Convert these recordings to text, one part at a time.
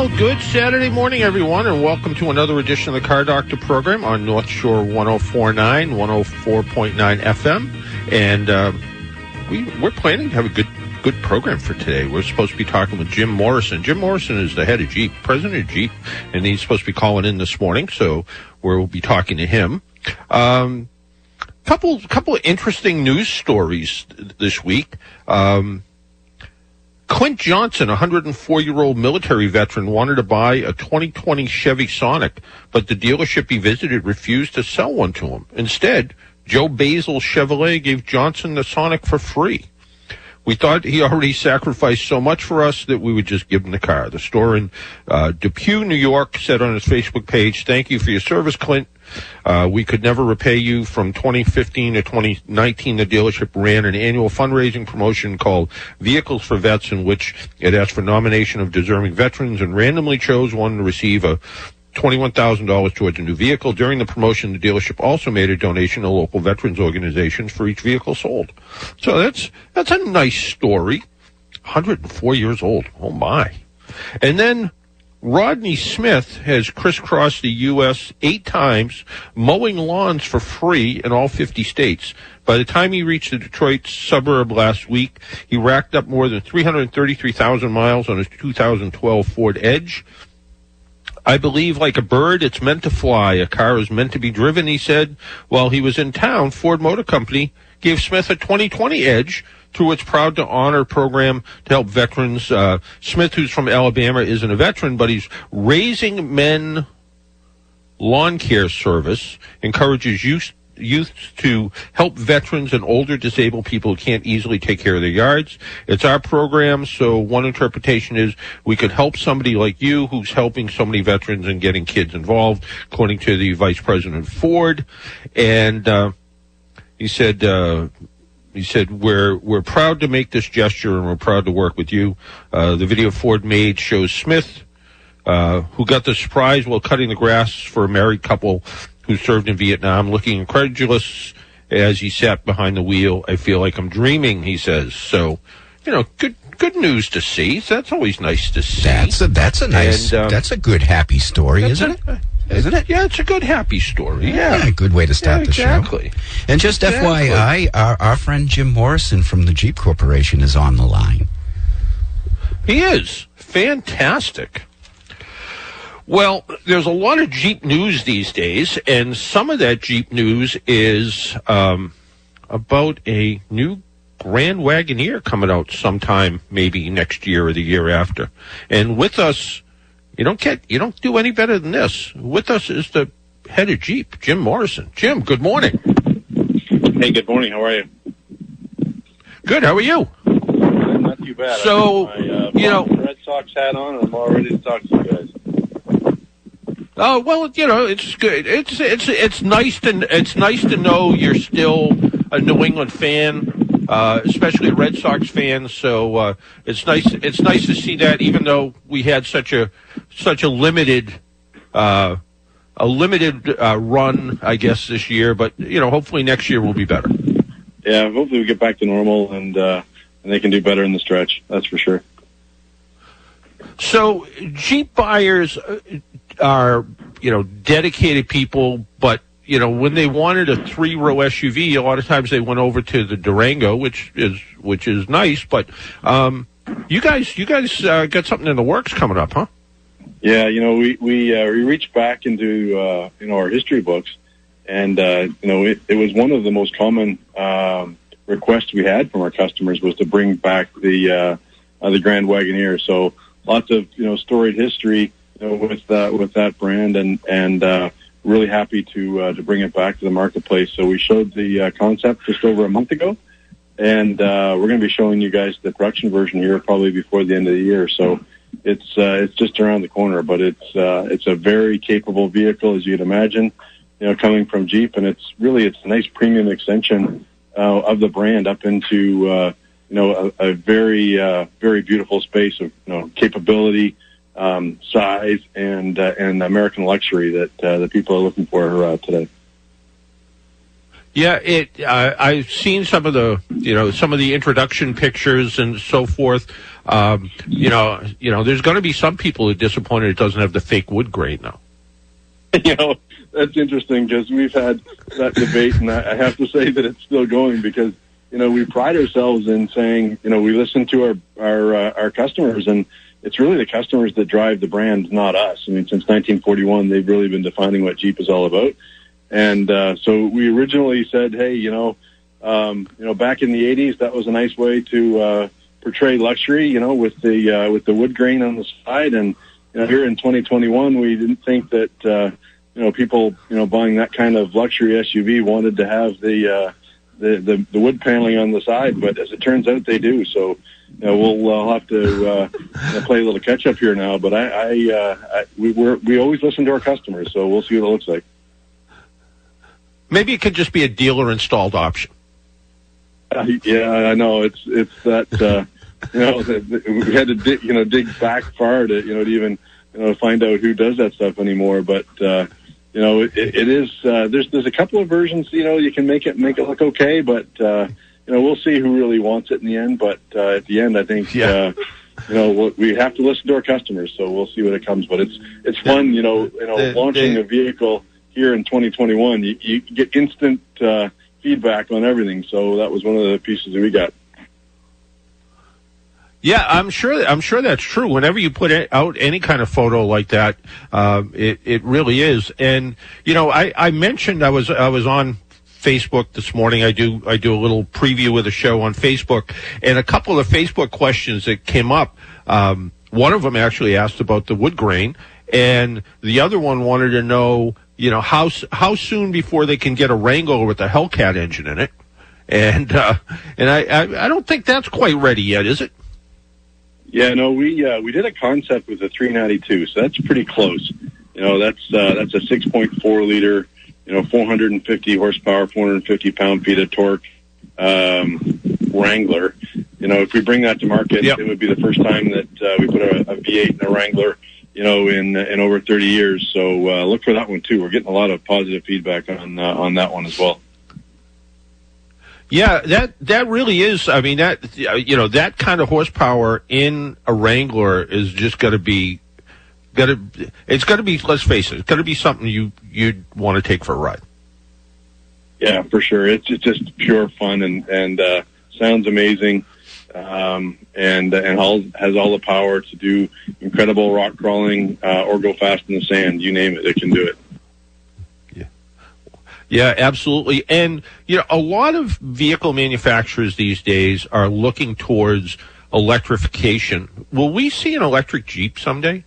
Well, good Saturday morning, everyone, and welcome to another edition of the Car Doctor program on North Shore 1049, 104.9 FM. And uh, we, we're planning to have a good good program for today. We're supposed to be talking with Jim Morrison. Jim Morrison is the head of Jeep, president of Jeep, and he's supposed to be calling in this morning, so we'll be talking to him. Um, couple couple of interesting news stories this week. Um, Clint Johnson, a 104 year old military veteran, wanted to buy a 2020 Chevy Sonic, but the dealership he visited refused to sell one to him. Instead, Joe Basil Chevrolet gave Johnson the Sonic for free. We thought he already sacrificed so much for us that we would just give him the car. The store in uh, Depew, New York, said on its Facebook page, "Thank you for your service, Clint. Uh, we could never repay you. From 2015 to 2019, the dealership ran an annual fundraising promotion called Vehicles for Vets, in which it asked for nomination of deserving veterans and randomly chose one to receive a $21,000 towards a new vehicle. During the promotion, the dealership also made a donation to local veterans organizations for each vehicle sold. So that's, that's a nice story. 104 years old. Oh my. And then Rodney Smith has crisscrossed the U.S. eight times, mowing lawns for free in all 50 states. By the time he reached the Detroit suburb last week, he racked up more than 333,000 miles on his 2012 Ford Edge. I believe like a bird, it's meant to fly. A car is meant to be driven, he said. While he was in town, Ford Motor Company gave Smith a 2020 Edge through its Proud to Honor program to help veterans. Uh, Smith, who's from Alabama, isn't a veteran, but he's raising men lawn care service, encourages youth youth to help veterans and older disabled people who can't easily take care of their yards. It's our program, so one interpretation is we could help somebody like you who's helping so many veterans and getting kids involved, according to the Vice President Ford. And uh, he said, uh, he said, "We're we're proud to make this gesture, and we're proud to work with you." Uh, the video Ford made shows Smith, uh, who got the surprise while cutting the grass for a married couple who served in Vietnam, looking incredulous as he sat behind the wheel. I feel like I'm dreaming, he says. So, you know, good good news to see. So That's always nice to see. That's a that's a nice And, um, that's a good happy story, isn't it? Isn't it? Yeah, it's a good happy story. Yeah, Yeah, good way to start Yeah, the show. exactly. And just Exactly. FYI, our, our friend Jim Morrison from the Jeep Corporation is on the line. He is fantastic. Well, there's a lot of Jeep news these days, and some of that Jeep news is um, about a new Grand Wagoneer coming out sometime, maybe next year or the year after. And with us, you don't get, you don't do any better than this. With us is the head of Jeep, Jim Morrison. Jim, good morning. Hey, good morning. How are you? Good. How are you? Not too bad. So, my, uh, you know- Red Sox hat on, and I'm all ready to talk to you guys. Oh well, you know, it's good. It's it's it's nice to it's nice to know you're still a New England fan, uh, especially a Red Sox fan. So uh, it's nice it's nice to see that, even though we had such a such a limited uh, a limited uh, run, I guess this year. But you know, hopefully next year will be better. Yeah, hopefully we get back to normal and uh, and they can do better in the stretch. That's for sure. So Jeep buyers uh, are, you know, dedicated people, but you know, when they wanted a three row SUV, a lot of times they went over to the Durango, which is which is nice. But um, you guys, you guys uh, got something in the works coming up, huh? Yeah, you know, we we uh, we reached back into uh, you know our history books, and uh, you know it, it was one of the most common um, requests we had from our customers was to bring back the uh, uh, the Grand Wagoneer. So lots of you know storied history with that with that brand, and and uh, really happy to uh, to bring it back to the marketplace. So we showed the uh, concept just over a month ago, and uh, we're going to be showing you guys the production version here probably before the end of the year. So it's uh, it's just around the corner, but it's uh, it's a very capable vehicle, as you'd imagine. You know, coming from Jeep, and it's really it's a nice premium extension uh, of the brand up into uh, you know a, a very uh, very beautiful space of you know capability, um, size, and uh, and American luxury that uh, that people are looking for uh, today. Yeah, it. Uh, I've seen some of the, you know, some of the introduction pictures and so forth. Um, you know, you know, there's going to be some people who are disappointed it doesn't have the fake wood grain though. you know, that's interesting because we've had that debate, and I have to say that it's still going because you know we pride ourselves in saying you know we listen to our our uh, our customers, and it's really the customers that drive the brand, not us. I mean, since 1941, they've really been defining what Jeep is all about and uh, so we originally said, hey, you know, um, you know, back in the '80s, that was a nice way to uh, portray luxury, you know, with the uh, with the wood grain on the side. And you know, here in 2021, we didn't think that uh, you know people, you know, buying that kind of luxury SUV wanted to have the uh, the, the the wood paneling on the side, but as it turns out, they do. So. You know, we'll uh, have to uh, play a little catch up here now, but I, I, uh, I we we're, we always listen to our customers, so we'll see what it looks like. Maybe it could just be a dealer installed option. Uh, yeah, I know it's it's that uh, you know we had to dig, you know dig back far to you know to even you know find out who does that stuff anymore. But uh, you know it, it is uh, there's there's a couple of versions you know you can make it make it look okay, but uh, you know we'll see who really wants it in the end. But uh, at the end, I think. Yeah. Uh, you know, we have to listen to our customers, so we'll see what it comes. But it's it's fun, you know, you know, launching a vehicle here in 2021, you, you get instant uh, feedback on everything. So that was one of the pieces that we got. Yeah, I'm sure. I'm sure that's true. Whenever you put out any kind of photo like that, uh, it it really is. And you know, I, I mentioned I was I was on Facebook this morning. I do I do a little preview of the show on Facebook, and a couple of the Facebook questions that came up. Um, one of them actually asked about the wood grain, and the other one wanted to know you know, how how soon before they can get a Wrangler with a Hellcat engine in it? And uh, and I, I I don't think that's quite ready yet, is it? Yeah, no, we uh, we did a concept with a 392, so that's pretty close. You know, that's uh, that's a 6.4 liter, you know, 450 horsepower, 450 pound feet of torque um, Wrangler. You know, if we bring that to market, yep. it would be the first time that uh, we put a, a V8 in a Wrangler you know, in in over 30 years. So uh, look for that one too. We're getting a lot of positive feedback on uh, on that one as well. Yeah, that that really is. I mean, that you know, that kind of horsepower in a Wrangler is just going to be, going to it's going to be. Let's face it, it's going to be something you you'd want to take for a ride. Yeah, for sure. It's, it's just pure fun and and uh, sounds amazing um, and and all, has all the power to do incredible rock crawling uh, or go fast in the sand. You name it, it can do it. Yeah, absolutely. And you know, a lot of vehicle manufacturers these days are looking towards electrification. Will we see an electric Jeep someday?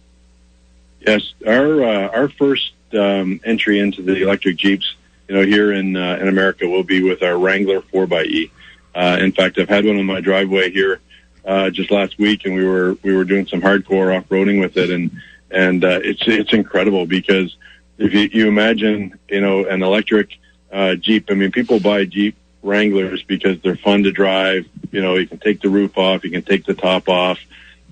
Yes, our uh, our first um, entry into the electric Jeeps, you know, here in uh, in America will be with our Wrangler 4xE. Uh, in fact, I've had one on my driveway here uh, just last week, and we were we were doing some hardcore off roading with it, and and uh, it's it's incredible because if you, you imagine you know an electric uh, Jeep, I mean people buy Jeep Wranglers because they're fun to drive. You know, you can take the roof off, you can take the top off,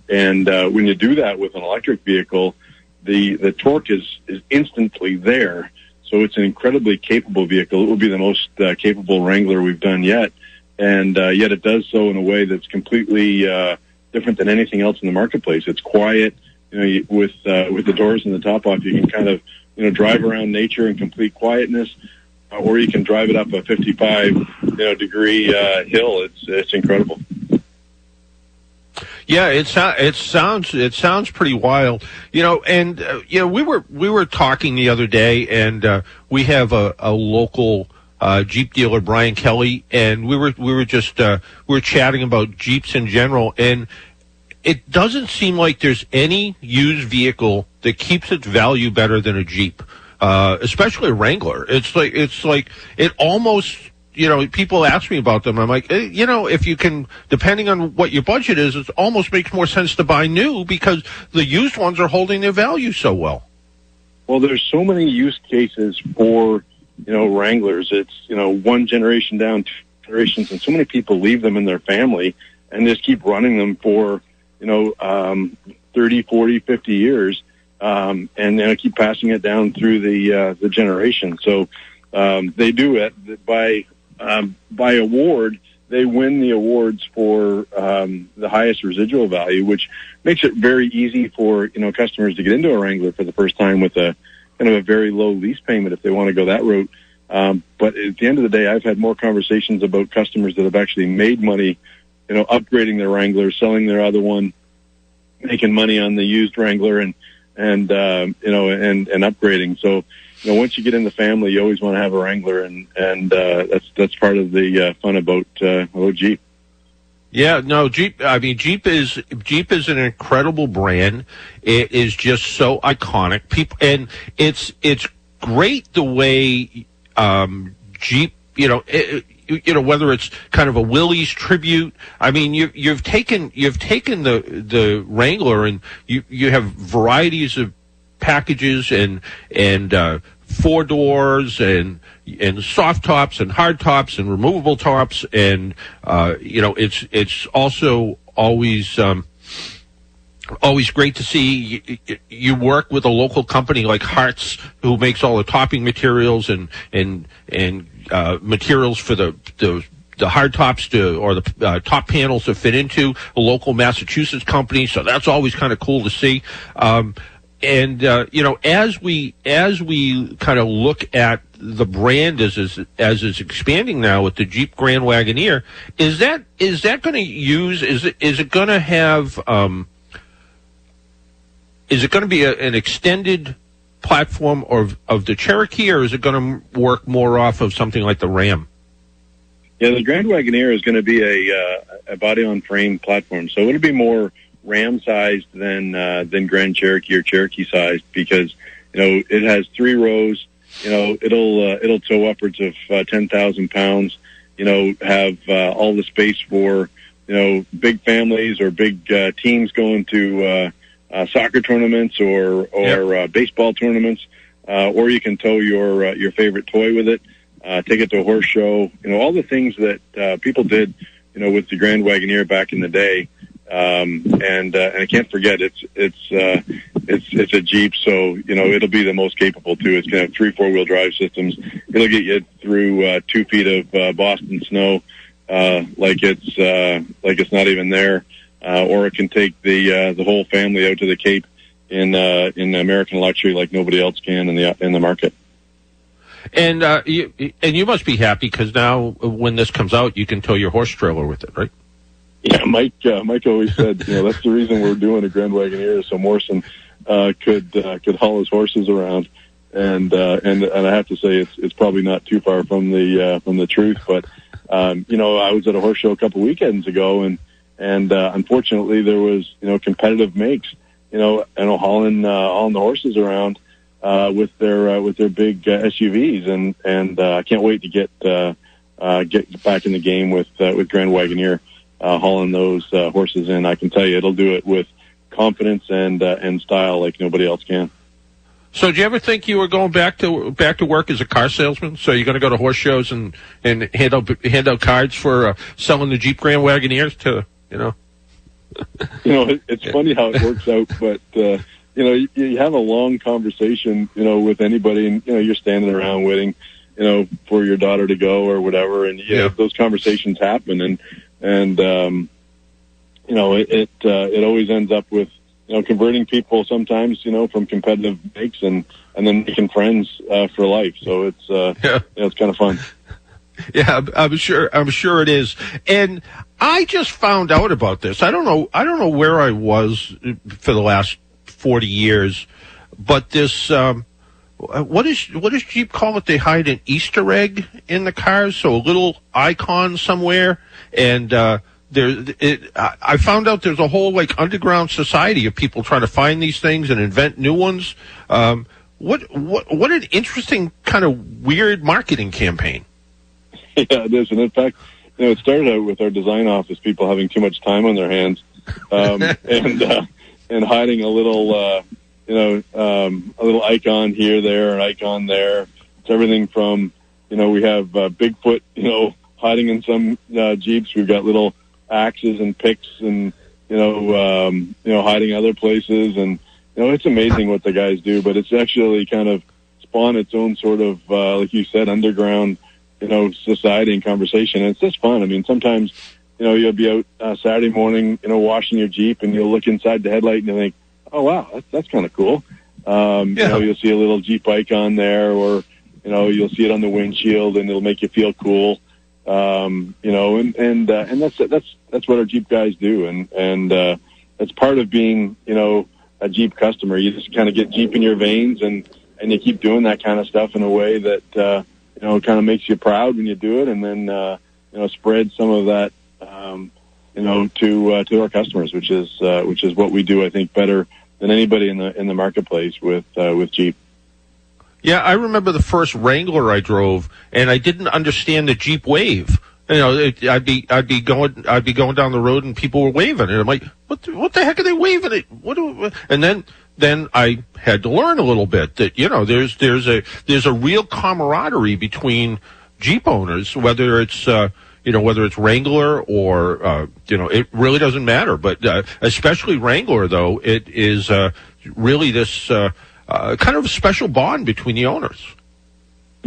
and uh, when you do that with an electric vehicle, the the torque is is instantly there. So it's an incredibly capable vehicle. It will be the most uh, capable Wrangler we've done yet and uh, yet it does so in a way that's completely uh, different than anything else in the marketplace. It's quiet, you know, with uh, with the doors and the top off, you can kind of you know drive around nature in complete quietness, or you can drive it up a 55 you know degree uh, hill. It's it's incredible. Yeah, it it sounds it sounds pretty wild, you know. And uh, you know, we were we were talking the other day, and uh, we have a, a local uh, Jeep dealer Brian Kelly, and we were we were just uh, we were chatting about Jeeps in general, and it doesn't seem like there's any used vehicle that keeps its value better than a Jeep, uh, especially Wrangler. It's like it's like it almost you know, people ask me about them. I'm like, eh, you know, if you can, depending on what your budget is, it almost makes more sense to buy new because the used ones are holding their value so well. Well, there's so many use cases for, you know, Wranglers. It's, you know, one generation down, two generations, and so many people leave them in their family and just keep running them for, you know, um, 30, 40, 50 years. Um, and then I keep passing it down through the, uh, the generation. So, um, they do it by um, by award. They win the awards for um, the highest residual value, which makes it very easy for you know customers to get into a Wrangler for the first time with a kind of a very low lease payment if they want to go that route. Um, but at the end of the day, I've had more conversations about customers that have actually made money, you know, upgrading their Wrangler, selling their other one, making money on the used Wrangler, and and uh, you know, and and upgrading. So you know, once you get in the family, you always want to have a Wrangler, and and uh, that's that's part of the uh, fun about uh, about Jeep. Yeah, no, Jeep. I mean, Jeep is Jeep is an incredible brand. It is just so iconic. People, and it's it's great the way um, Jeep. You know, it, you know whether it's kind of a Willys tribute. I mean, you you've taken you've taken the the Wrangler and you you have varieties of packages and and uh, four doors and and soft tops and hard tops and removable tops and uh, you know it's it's also always um, always great to see you, you, work with a local company like Haartz who makes all the topping materials and and and uh, materials for the the the hard tops to or the uh, top panels to fit into a local Massachusetts company. So that's always kind of cool to see. Um, and uh, you know, as we as we kind of look at the brand as is as is expanding now with the Jeep Grand Wagoneer, is that is that going to use is is it going to have um, is it going to be a, an extended platform of of the Cherokee, or is it going to work more off of something like the Ram? Yeah, the Grand Wagoneer is going to be a uh, a body on frame platform, so it'll be more Ram sized than uh, than Grand Cherokee or Cherokee sized because you know it has three rows. You know it'll uh, it'll tow upwards of uh, ten thousand pounds. You know have uh, all the space for you know big families or big uh, teams going to uh, uh, soccer tournaments or or yep. uh, baseball tournaments. Uh, or you can tow your uh, your favorite toy with it. Uh, take it to a horse show. You know all the things that uh, people did. You know with the Grand Wagoneer back in the day. Um, and, uh, and I can't forget it's, it's, uh, it's, it's a Jeep. So, you know, it'll be the most capable too. It's to have three, four wheel drive systems. It'll get you through, uh, two feet of, uh, Boston snow, uh, like it's, uh, like it's not even there. Uh, or it can take the, uh, the whole family out to the Cape in, uh, in American luxury like nobody else can in the, in the market. And uh, you, and you must be happy because now when this comes out, you can tow your horse trailer with it, right? Yeah, Mike. Uh, Mike always said, you know, that's the reason we're doing a Grand Wagoneer, so Morrison uh, could uh, could haul his horses around. And uh, and and I have to say, it's it's probably not too far from the uh, from the truth. But um, you know, I was at a horse show a couple weekends ago, and and uh, unfortunately, there was you know competitive makes, you know, and hauling uh, hauling the horses around uh, with their uh, with their big uh, SUVs, and and uh, I can't wait to get uh, uh, get back in the game with uh, with Grand Wagoneer uh, hauling those uh, horses in. I can tell you, it'll do it with confidence and uh, and style like nobody else can. So, do you ever think you were going back to back to work as a car salesman? So, you're going to go to horse shows and and hand out hand out cards for uh, selling the Jeep Grand Wagoneers to you know. you know, it, it's funny how it works out, but uh, you know, you, you have a long conversation, you know, with anybody, and you know, you're standing around waiting, you know, for your daughter to go or whatever, and you yeah. know, those conversations happen, and and um, you know it it, uh, it always ends up with you know converting people sometimes you know from competitive makes and and then making friends uh, for life. So it's uh, yeah. You know, it's kind of fun. Yeah, I'm sure. I'm sure it is. And I just found out about this. I don't know. I don't know where I was for the last forty years, but this. Um, what is what does Jeep call it? They hide an Easter egg in the cars, so a little icon somewhere, and uh, there. It, I found out there's a whole like underground society of people trying to find these things and invent new ones. Um, what what what an interesting kind of weird marketing campaign. yeah, it is. And in fact, you know, it started out with our design office people having too much time on their hands um, and uh, and hiding a little, uh, you know, um, a little icon here, there, an icon there. It's everything from, you know, we have uh, Bigfoot, you know, hiding in some uh, jeeps. We've got little axes and picks, and you know, um, you know, hiding other places, and you know, it's amazing what the guys do. But it's actually kind of spawned its own sort of, uh, like you said, underground you know, society and conversation. And it's just fun. I mean, sometimes, you know, you'll be out uh, Saturday morning, you know, washing your Jeep and you'll look inside the headlight and you think, oh, wow, that's, that's kind of cool. Um, yeah. You know, you'll see a little Jeep icon there or, you know, you'll see it on the windshield and it'll make you feel cool. Um, you know, and, and, uh, and that's, that's, that's what our Jeep guys do. And, and, uh, that's part of being, you know, a Jeep customer. You just kind of get Jeep in your veins and, and you keep doing that kind of stuff in a way that, uh, you know, kind of makes you proud when you do it, and then uh, you know, spread some of that, um, you know, to uh, to our customers, which is uh, which is what we do, I think, better than anybody in the in the marketplace with uh, with Jeep. Yeah, I remember the first Wrangler I drove, and I didn't understand the Jeep wave. You know, it, I'd be I'd be going I'd be going down the road, and people were waving, and I'm like, what the, what the heck are they waving it? What? Do, and then then I had to learn a little bit that you know there's there's a there's a real camaraderie between Jeep owners, whether it's uh, you know whether it's Wrangler or uh, you know it really doesn't matter, but uh, especially Wrangler though it is uh, really this uh, uh, kind of special bond between the owners.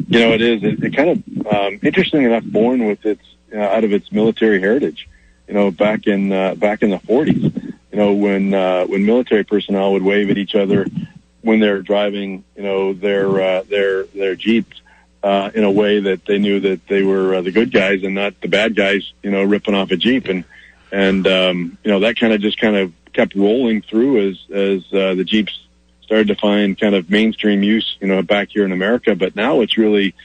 You know, it is. It, it kind of um, interesting enough, born with its uh, out of its military heritage. You know, back in uh, back in the 40s, you know, when uh, when military personnel would wave at each other when they're driving, you know, their uh, their their jeeps uh, in a way that they knew that they were uh, the good guys and not the bad guys, you know, ripping off a jeep, and and um, you know that kind of just kind of kept rolling through as as uh, the jeeps started to find kind of mainstream use, you know, back here in America. But now it's really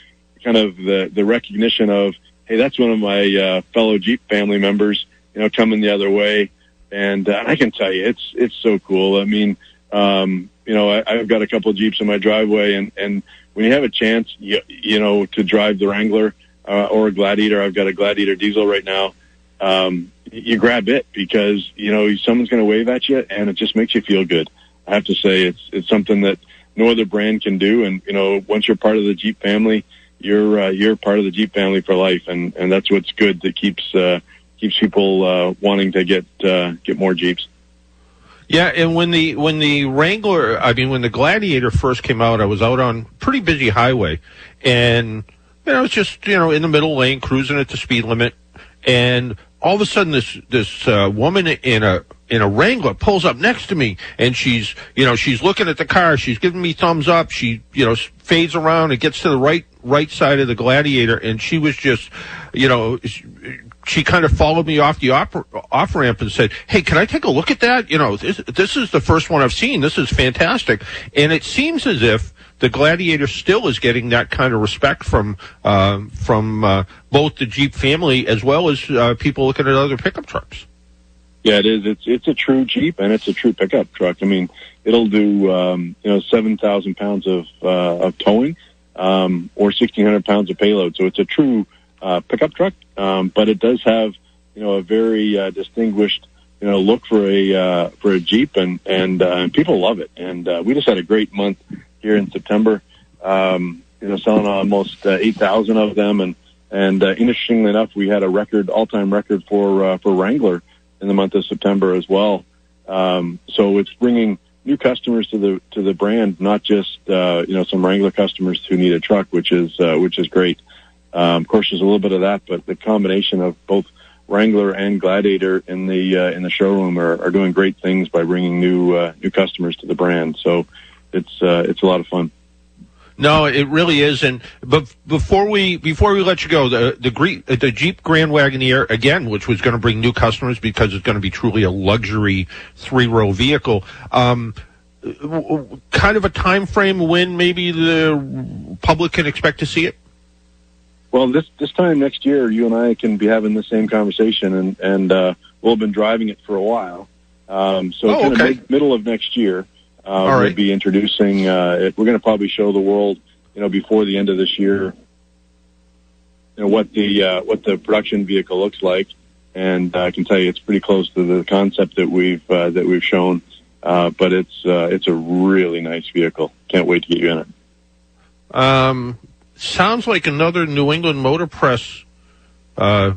kind of the the recognition of, hey, that's one of my uh, fellow Jeep family members, you know, coming the other way and uh, I can tell you, it's it's so cool. I mean, um, you know, I, I've got a couple of Jeeps in my driveway, and and when you have a chance, you, you know, to drive the Wrangler uh, or a Gladiator, I've got a Gladiator diesel right now. Um, you grab it because you know someone's going to wave at you, and it just makes you feel good. I have to say, it's it's something that no other brand can do, and you know, once you're part of the Jeep family, you're uh, you're part of the Jeep family for life, and and that's what's good that keeps. Uh, keeps people uh, wanting to get uh, get more Jeeps. Yeah, and when the when the Wrangler, I mean, when the Gladiator first came out, I was out on pretty busy highway, and you know, it's just you know in the middle lane cruising at the speed limit, and all of a sudden this this uh, woman in a in a Wrangler pulls up next to me. And she's you know she's looking at the car. She's giving me thumbs up. She you know fades around and gets to the right right side of the Gladiator. And she was just you know she kind of followed me off the off, off ramp and said, "Hey, can I take a look at that? You know, this, this is the first one I've seen. This is fantastic." And it seems as if the Gladiator still is getting that kind of respect from uh, from uh, both the Jeep family as well as uh, people looking at other pickup trucks. Yeah, it is. It's it's a true Jeep and it's a true pickup truck. I mean, it'll do um, you know seven thousand pounds of uh, of towing um, or sixteen hundred pounds of payload. So it's a true uh, pickup truck, um, but it does have you know a very uh, distinguished you know look for a uh, for a Jeep, and and, uh, and people love it. And uh, we just had a great month here in September. Um, you know, selling almost uh, eight thousand of them, and and uh, interestingly enough, we had a record all time record for uh, for Wrangler in the month of September as well. Um, so it's bringing new customers to the to the brand, not just uh, you know some Wrangler customers who need a truck, which is uh, which is great. Um, of course, there's a little bit of that, but the combination of both Wrangler and Gladiator in the uh, in the showroom are, are doing great things by bringing new uh, new customers to the brand. So it's uh, it's a lot of fun. No, it really is. And but before we before we let you go, the the, the Jeep Grand Wagoneer again, which was going to bring new customers because it's going to be truly a luxury three row vehicle. Um, kind of a time frame when maybe the public can expect to see it. Well, this this time next year, you and I can be having the same conversation, and and uh, we'll have been driving it for a while. Um, so oh, kind okay. of mid, middle of next year, uh, All we'll be introducing uh, it. We're going to probably show the world, you know, before the end of this year. you know, what the uh, what the production vehicle looks like, and I can tell you it's pretty close to the concept that we've uh, that we've shown. Uh, but it's uh, it's a really nice vehicle. Can't wait to get you in it. Um, sounds like another New England Motor Press uh,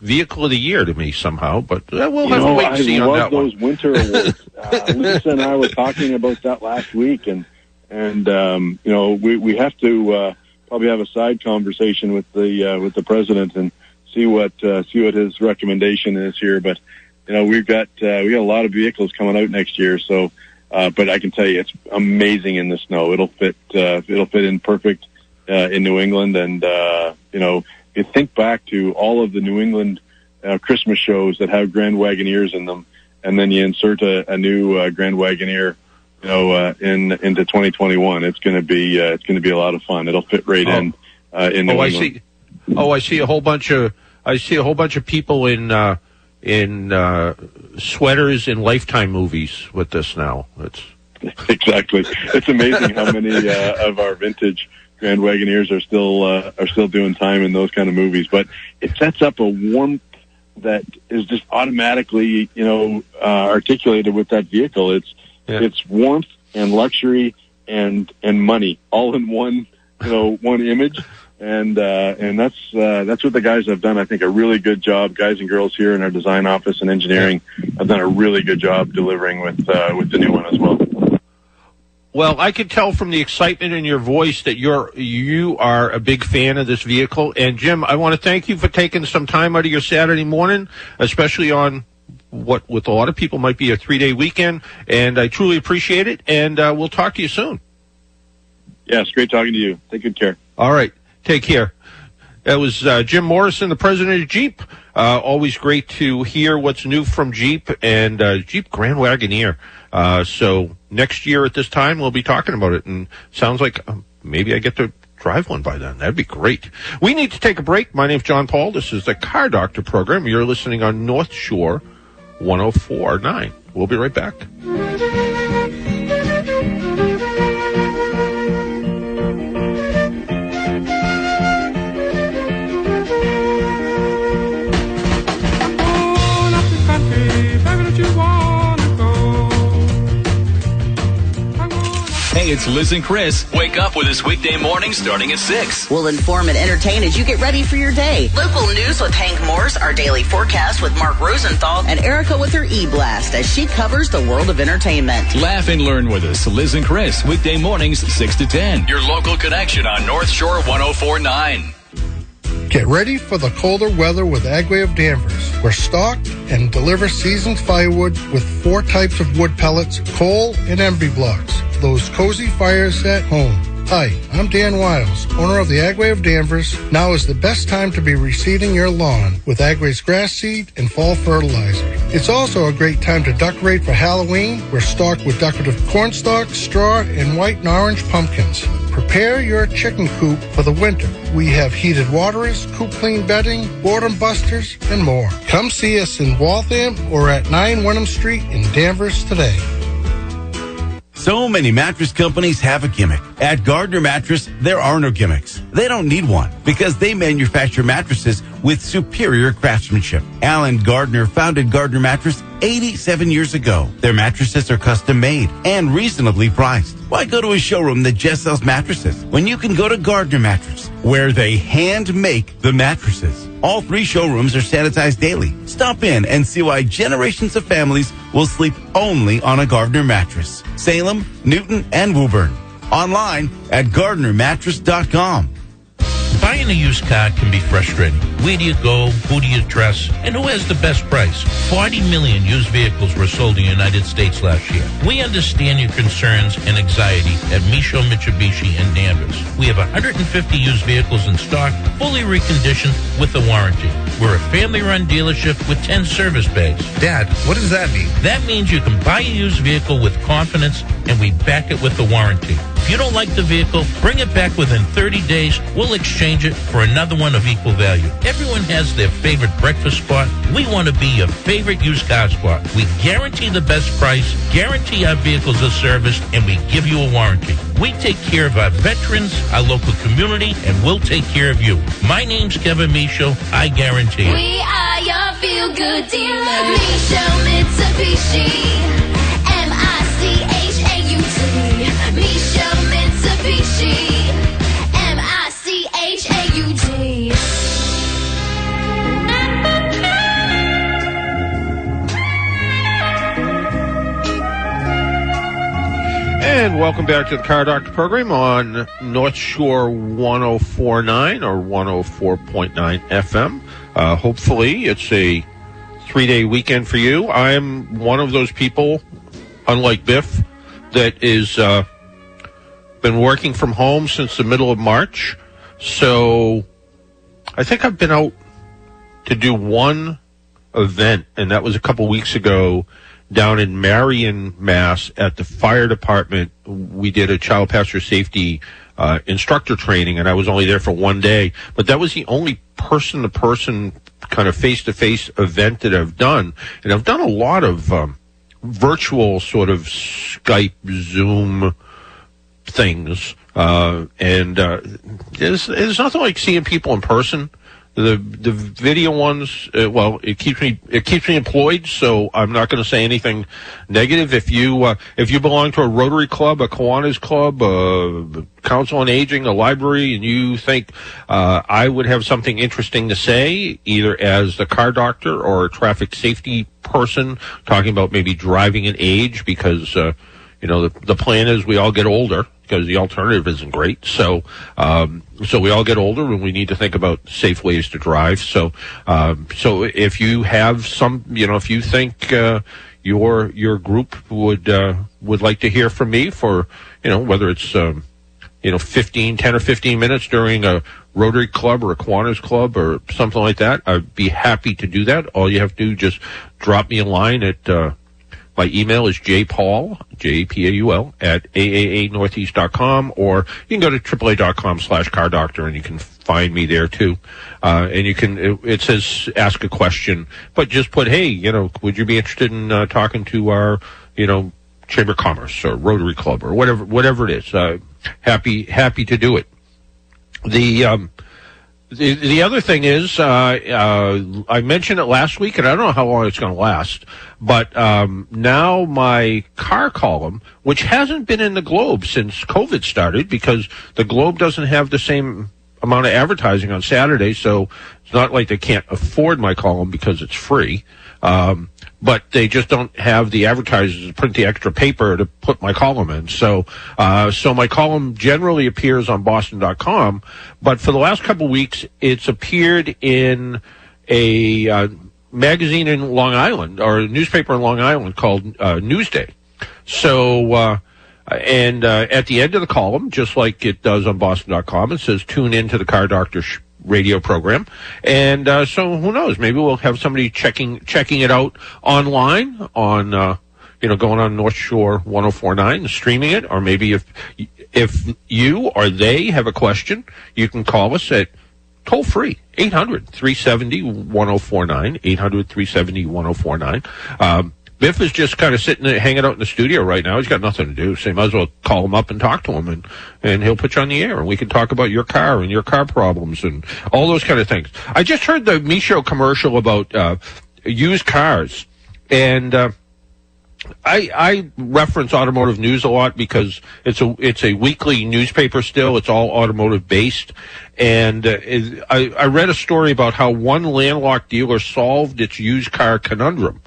vehicle of the year to me somehow, but uh, we'll You have to wait and I see on love that those one. winter awards. uh, Lisa and I were talking about that last week, and and um, you know we we have to uh, probably have a side conversation with the uh, with the president and see what uh, see what his recommendation is here. But you know we've got uh, we got a lot of vehicles coming out next year, so. Uh, but I can tell you, it's amazing in the snow. It'll fit. Uh, it'll fit in perfect uh, in New England, and uh, you know, you think back to all of the New England uh, Christmas shows that have Grand Wagoneers in them, and then you insert a, a new uh, Grand Wagoneer, you know, uh, in into 2021. It's going to be uh, it's going to be a lot of fun. It'll fit right Oh. in uh, in New Oh, I England. see. Oh, I see a whole bunch of I see a whole bunch of people in uh, in uh, sweaters in Lifetime movies with this now. It's exactly. It's amazing how many uh, of our vintage Grand Wagoneers are still uh, are still doing time in those kind of movies. But it sets up a warmth that is just automatically, you know, uh, articulated with that vehicle. It's Yeah. it's warmth and luxury and and money all in one, you know, one image. And uh, and that's uh, that's what the guys have done. I think a really good job. Guys and girls here in our design office and engineering have done a really good job delivering with uh, with the new one as well. Well, I could tell from the excitement in your voice that you're you are a big fan of this vehicle. And Jim, I want to thank you for taking some time out of your Saturday morning, especially on what with a lot of people might be a three day weekend. And I truly appreciate it. And uh, we'll talk to you soon. Yes, great talking to you. Take good care. All right, take care. That was uh, Jim Morrison, the president of Jeep. Uh, always great to hear what's new from Jeep and uh, Jeep Grand Wagoneer. Uh, so next year at this time, we'll be talking about it. And sounds like um, maybe I get to drive one by then. That'd be great. We need to take a break. My name's John Paul. This is the Car Doctor program. You're listening on North Shore 1049. We'll be right back. Hey, it's Liz and Chris. Wake up with us weekday mornings starting at 6. We'll inform and entertain as you get ready for your day. Local news with Hank Morse, our daily forecast with Mark Rosenthal, and Erica with her e-blast as she covers the world of entertainment. Laugh and learn with us. Liz and Chris, weekday mornings 6 to 10. Your local connection on North Shore 1049. Get ready for the colder weather with Agway of Danvers. We're stocked and deliver seasoned firewood with four types of wood pellets, coal, and embry blocks for those cozy fires at home. Hi, I'm Dan Wiles, owner of the Agway of Danvers. Now is the best time to be reseeding your lawn with Agway's grass seed and fall fertilizer. It's also a great time to decorate for Halloween. We're stocked with decorative cornstalk, straw, and white and orange pumpkins. Prepare your chicken coop for the winter. We have heated waterers, coop clean bedding, boredom busters, and more. Come see us in Waltham or at 9 Wenham Street in Danvers today. So many mattress companies have a gimmick. At Gardner Mattress, there are no gimmicks. They don't need one because they manufacture mattresses with superior craftsmanship. Alan Gardner founded Gardner Mattress 87 years ago. Their mattresses are custom made and reasonably priced. Why go to a showroom that just sells mattresses when you can go to Gardner Mattress where they hand make the mattresses? All three showrooms are sanitized daily. Stop in and see why generations of families will sleep only on a Gardner mattress. Salem, Newton, and Woburn. Online at gardnermattress.com. Buying a used car can be frustrating. Where do you go? Who do you trust? And who has the best price? 40 million used vehicles were sold in the United States last year. We understand your concerns and anxiety at Michaud Mitsubishi in Danvers. We have 150 used vehicles in stock, fully reconditioned with a warranty. We're a family-run dealership with 10 service bays. Dad, what does that mean? That means you can buy a used vehicle with confidence and we back it with a warranty. If you don't like the vehicle, bring it back within 30 days. We'll exchange it for another one of equal value. Everyone has their favorite breakfast spot. We want to be your favorite used car spot. We guarantee the best price, guarantee our vehicles are serviced, and we give you a warranty. We take care of our veterans, our local community, and we'll take care of you. My name's Kevin Michaud. I guarantee it. We are your feel-good dealer. Michaud Mitsubishi. Michaud Mitsubishi. M-I-C-H-A-U-T. And welcome back to the Car Doctor program on North Shore 1049 or 104.9 FM. Uh, hopefully, it's a three day weekend for you. I'm one of those people, unlike Biff, that is uh, been working from home since the middle of March. So I think I've been out to do one event, and that was a couple weeks ago down in Marion, Mass, at the fire department. We did a child passenger safety uh, instructor training, and I was only there for one day. But that was the only person to person, kind of face to face event that I've done. And I've done a lot of um, virtual sort of Skype, Zoom things. Uh, and uh, there's, nothing like seeing people in person. The the video ones, uh, well, it keeps me it keeps me employed, so I'm not going to say anything negative. If you uh, if you belong to a Rotary Club, a Kiwanis Club, a Council on Aging, a library, and you think uh, I would have something interesting to say, either as the car doctor or a traffic safety person, talking about maybe driving in age, because uh, you know the the plan is we all get older because the alternative isn't great. So, um, so we all get older and we need to think about safe ways to drive. So, um, so if you have some, you know, if you think, uh, your, your group would, uh, would like to hear from me for, you know, whether it's, um, you know, 15, 10 or 15 minutes during a Rotary Club or a Kiwanis Club or something like that, I'd be happy to do that. All you have to do just drop me a line at, uh, my email is jpaul, J-A-P-A-U-L, at aaanortheast.com, or you can go to AAA.com slash car doctor and you can find me there too. Uh, and you can, it, it, says ask a question, but just put, hey, you know, would you be interested in uh, talking to our, you know, Chamber of Commerce or Rotary Club or whatever, whatever it is. Uh, happy, happy to do it. The, um, the, the other thing is, uh, uh, I mentioned it last week, and I don't know how long it's going to last, but um, now my car column, which hasn't been in the Globe since COVID started, because the Globe doesn't have the same amount of advertising on Saturday, so it's not like they can't afford my column because it's free. Um, but they just don't have the advertisers to print the extra paper to put my column in. So, uh, so my column generally appears on Boston.com, but for the last couple weeks, it's appeared in a uh, magazine in Long Island or a newspaper in Long Island called uh, Newsday. So, uh, and uh, at the end of the column, just like it does on Boston.com, it says "Tune in to the Car Doctor." Sh- radio program. And uh, so who knows? Maybe we'll have somebody checking checking it out online on uh, you know going on North Shore 1049 streaming it or maybe if if you or they have a question, you can call us at toll free 800 370 1049 800 370 1049 um, Biff is just kind of sitting there, hanging out in the studio right now. He's got nothing to do, so you might as well call him up and talk to him, and and he'll put you on the air, and we can talk about your car and your car problems and all those kind of things. I just heard the Michaud commercial about uh, used cars, and. Uh, I, I reference automotive news a lot because it's a it's a weekly newspaper still. It's all automotive based, and uh, I, I read a story about how one landlocked dealer solved its used car conundrum.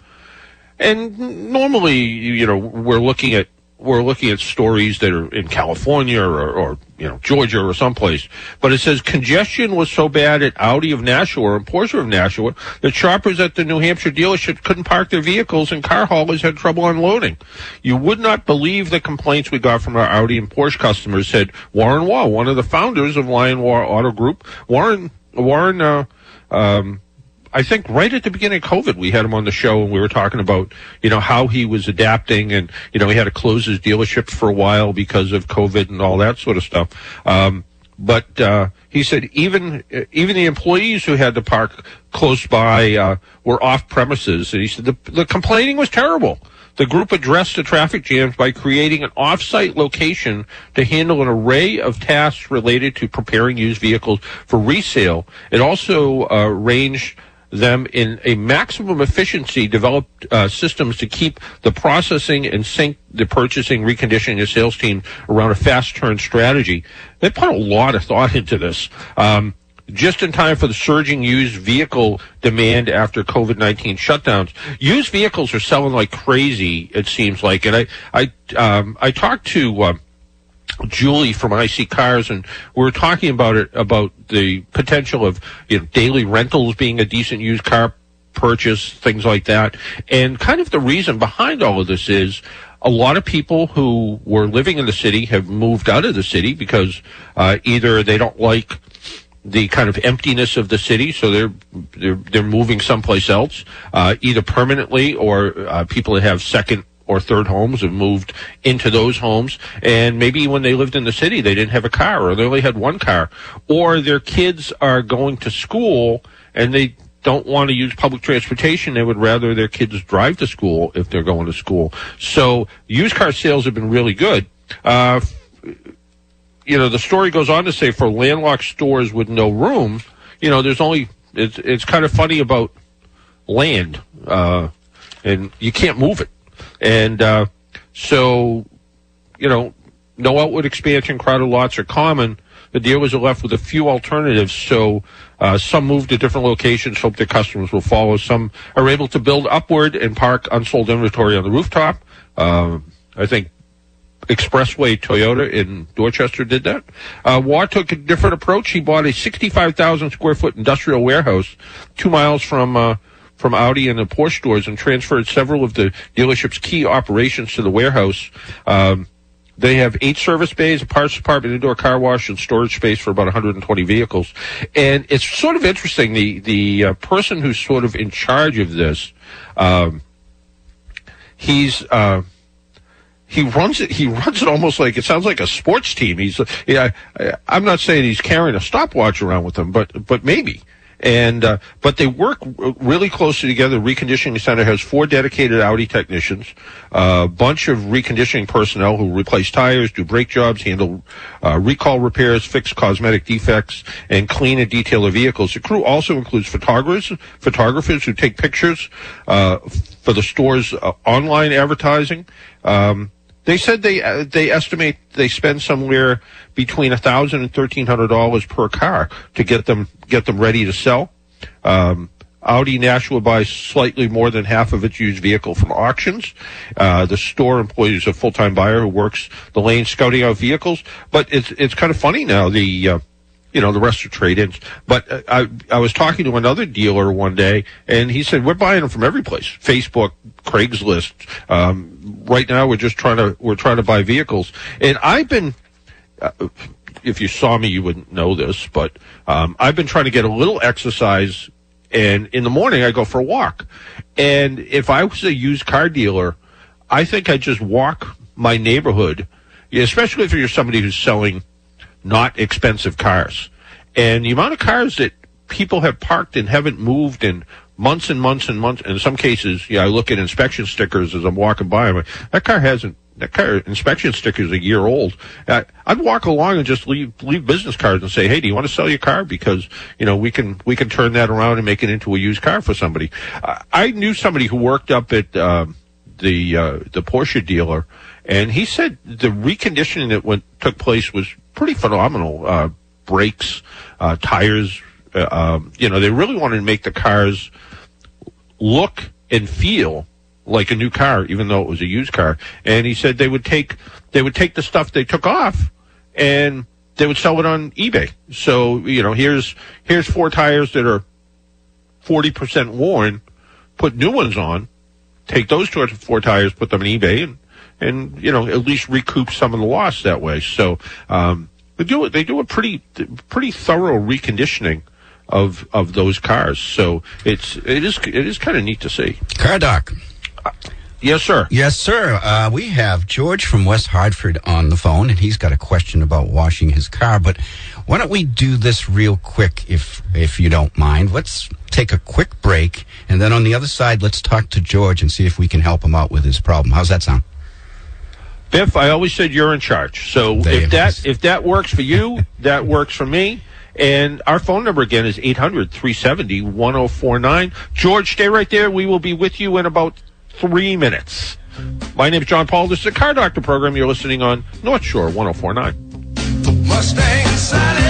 And normally, you know, we're looking at we're looking at stories that are in California or, or you know Georgia or someplace. But it says congestion was so bad at Audi of Nashua and Porsche of Nashua that shoppers at the New Hampshire dealership couldn't park their vehicles and car haulers had trouble unloading. You would not believe the complaints we got from our Audi and Porsche customers. Said Warren Waugh, one of the founders of Lyon-Waugh Auto Group. Warren Warren uh, um, I think right at the beginning of COVID, we had him on the show and we were talking about, you know, how he was adapting and, you know, he had to close his dealerships for a while because of COVID and all that sort of stuff. Um, but uh, he said even even the employees who had to park close by uh, were off premises, and he said the, the complaining was terrible. The group addressed the traffic jams by creating an off-site location to handle an array of tasks related to preparing used vehicles for resale. It also uh, ranged them in a maximum efficiency developed uh, systems to keep the processing and sync the purchasing, reconditioning, and sales team around a fast turn strategy. They put a lot of thought into this. Um, just in time for the surging used vehicle demand after COVID-19 shutdowns. Used vehicles are selling like crazy, it seems like. And I, I, um, I talked to, um, Julie from iSeeCars, and we were talking about it about the potential of you know daily rentals being a decent used car purchase, things like that, and kind of the reason behind all of this is a lot of people who were living in the city have moved out of the city because uh, either they don't like the kind of emptiness of the city, so they're they're, they're moving someplace else, uh, either permanently or uh, people that have second or third homes have moved into those homes. And maybe when they lived in the city, they didn't have a car or they only had one car. Or their kids are going to school and they don't want to use public transportation. They would rather their kids drive to school if they're going to school. So used car sales have been really good. Uh, you know, the story goes on to say for landlocked stores with no room, you know, there's only, it's, it's kind of funny about land, uh, and you can't move it. And uh, so, you know, no outward expansion, crowded lots are common. The dealers are left with a few alternatives. So uh, some move to different locations, hope their customers will follow. Some are able to build upward and park unsold inventory on the rooftop. Uh, I think Expressway Toyota in Dorchester did that. Uh, took a different approach. He bought a 65,000 square foot industrial warehouse two miles from uh, from Audi and the Porsche stores and transferred several of the dealership's key operations to the warehouse. Um, they have eight service bays, a parts department, indoor car wash, and storage space for about 120 vehicles. And it's sort of interesting. The the uh, person who's sort of in charge of this, um, he's. Uh, he runs it. He runs it almost like it sounds like a sports team. He's, yeah. I'm not saying he's carrying a stopwatch around with him, but but maybe and uh, but they work really closely together. The Reconditioning Center has four dedicated Audi technicians, a bunch of reconditioning personnel who replace tires, do brake jobs, handle uh, recall repairs, fix cosmetic defects, and clean and detail the vehicles. The crew also includes photographers, photographers who take pictures uh, for the store's uh, online advertising. Um, they said they uh, they estimate they spend somewhere between a thousand and thirteen hundred dollars per car to get them get them ready to sell. Um, Audi Nashua buys slightly more than half of its used vehicle from auctions. Uh, the store employs a full-time buyer who works the lane scouting out vehicles. But it's it's kind of funny now. The uh, you know, the rest are trade-ins. But uh, I, I was talking to another dealer one day, and he said we're buying them from every place: Facebook, Craigslist. Um, right now, we're just trying to we're trying to buy vehicles, and I've been. Uh, if you saw me, you wouldn't know this, but um, I've been trying to get a little exercise, and in the morning I go for a walk. And if I was a used car dealer, I think I'd just walk my neighborhood, especially if you're somebody who's selling not expensive cars. And the amount of cars that people have parked and haven't moved in months and months and months. In some cases, yeah, I look at inspection stickers as I'm walking by. I'm like, that car hasn't. That car inspection sticker is a year old. I, I'd walk along and just leave leave business cards and say, "Hey, do you want to sell your car? Because you know we can we can turn that around and make it into a used car for somebody." I, I knew somebody who worked up at um, the uh, the Porsche dealer, and he said the reconditioning that went took place was pretty phenomenal. Uh, brakes, uh, tires. Uh, um, you know, they really wanted to make the cars look and feel like a new car, even though it was a used car. And he said they would take they would take the stuff they took off and they would sell it on eBay. So you know, here's here's four tires that are forty percent worn. Put new ones on. Take those two four tires, put them on eBay, and and you know at least recoup some of the loss that way. So um, they do. They do a pretty pretty thorough reconditioning of of those cars. So it's it is it is kind of neat to see. Car doc. Yes, sir. Yes, sir. Uh, we have George from West Hartford on the phone, and he's got a question about washing his car. But why don't we do this real quick, if if you don't mind? Let's take a quick break, and then on the other side, let's talk to George and see if we can help him out with his problem. How's that sound? Biff, I always said you're in charge. So There if you that if that works for you, that works for me. And our phone number again is 800-370-1049. George, stay right there. We will be with you in about three minutes. My name is John Paul. This is the Car Doctor program. You're listening on North Shore 1049. Mustang Sally.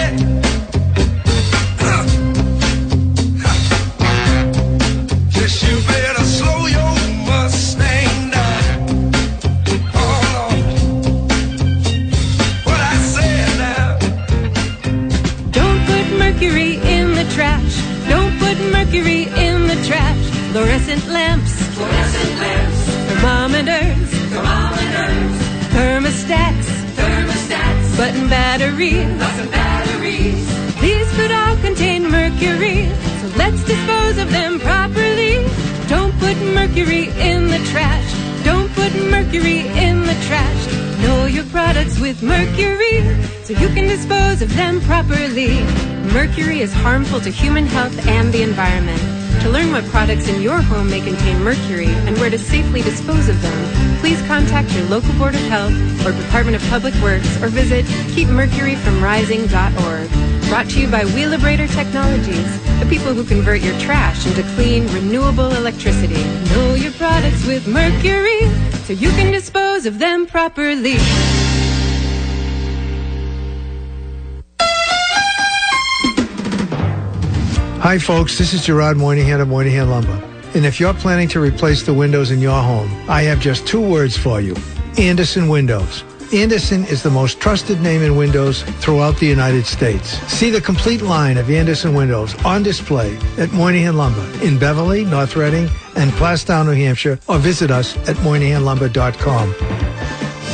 Button batteries. Button batteries. These could all contain mercury. So let's dispose of them properly. Don't put mercury in the trash. Don't put mercury in the trash. Know your products with mercury so you can dispose of them properly. Mercury is harmful to human health and the environment. To learn what products in your home may contain mercury and where to safely dispose of them, please contact your local Board of Health or Department of Public Works or visit keepmercuryfromrising.org. Brought to you by Wheelabrator Technologies, the people who convert your trash into clean, renewable electricity. Know your products with mercury so you can dispose of them properly. Hi, folks. This is Gerard Moynihan of Moynihan Lumber. And if you're planning to replace the windows in your home, I have just two words for you Andersen Windows. Andersen is the most trusted name in windows throughout the United States. See the complete line of Andersen windows on display at Moynihan Lumber in Beverly, North Reading, and Plaistow, New Hampshire, or visit us at moynihanlumber.com.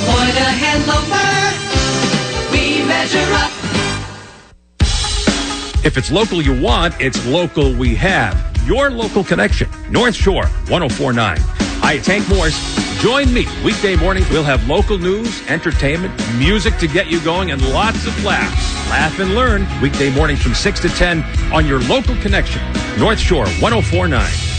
Moynihan Lumber. We measure up. If it's local you want, it's local we have. Your local connection, North Shore 1049. Hi, Tank Morse. Join me weekday mornings. We'll have local news, entertainment, music to get you going, and lots of laughs. Laugh and learn weekday mornings from 6 to 10 on your local connection, North Shore 1049.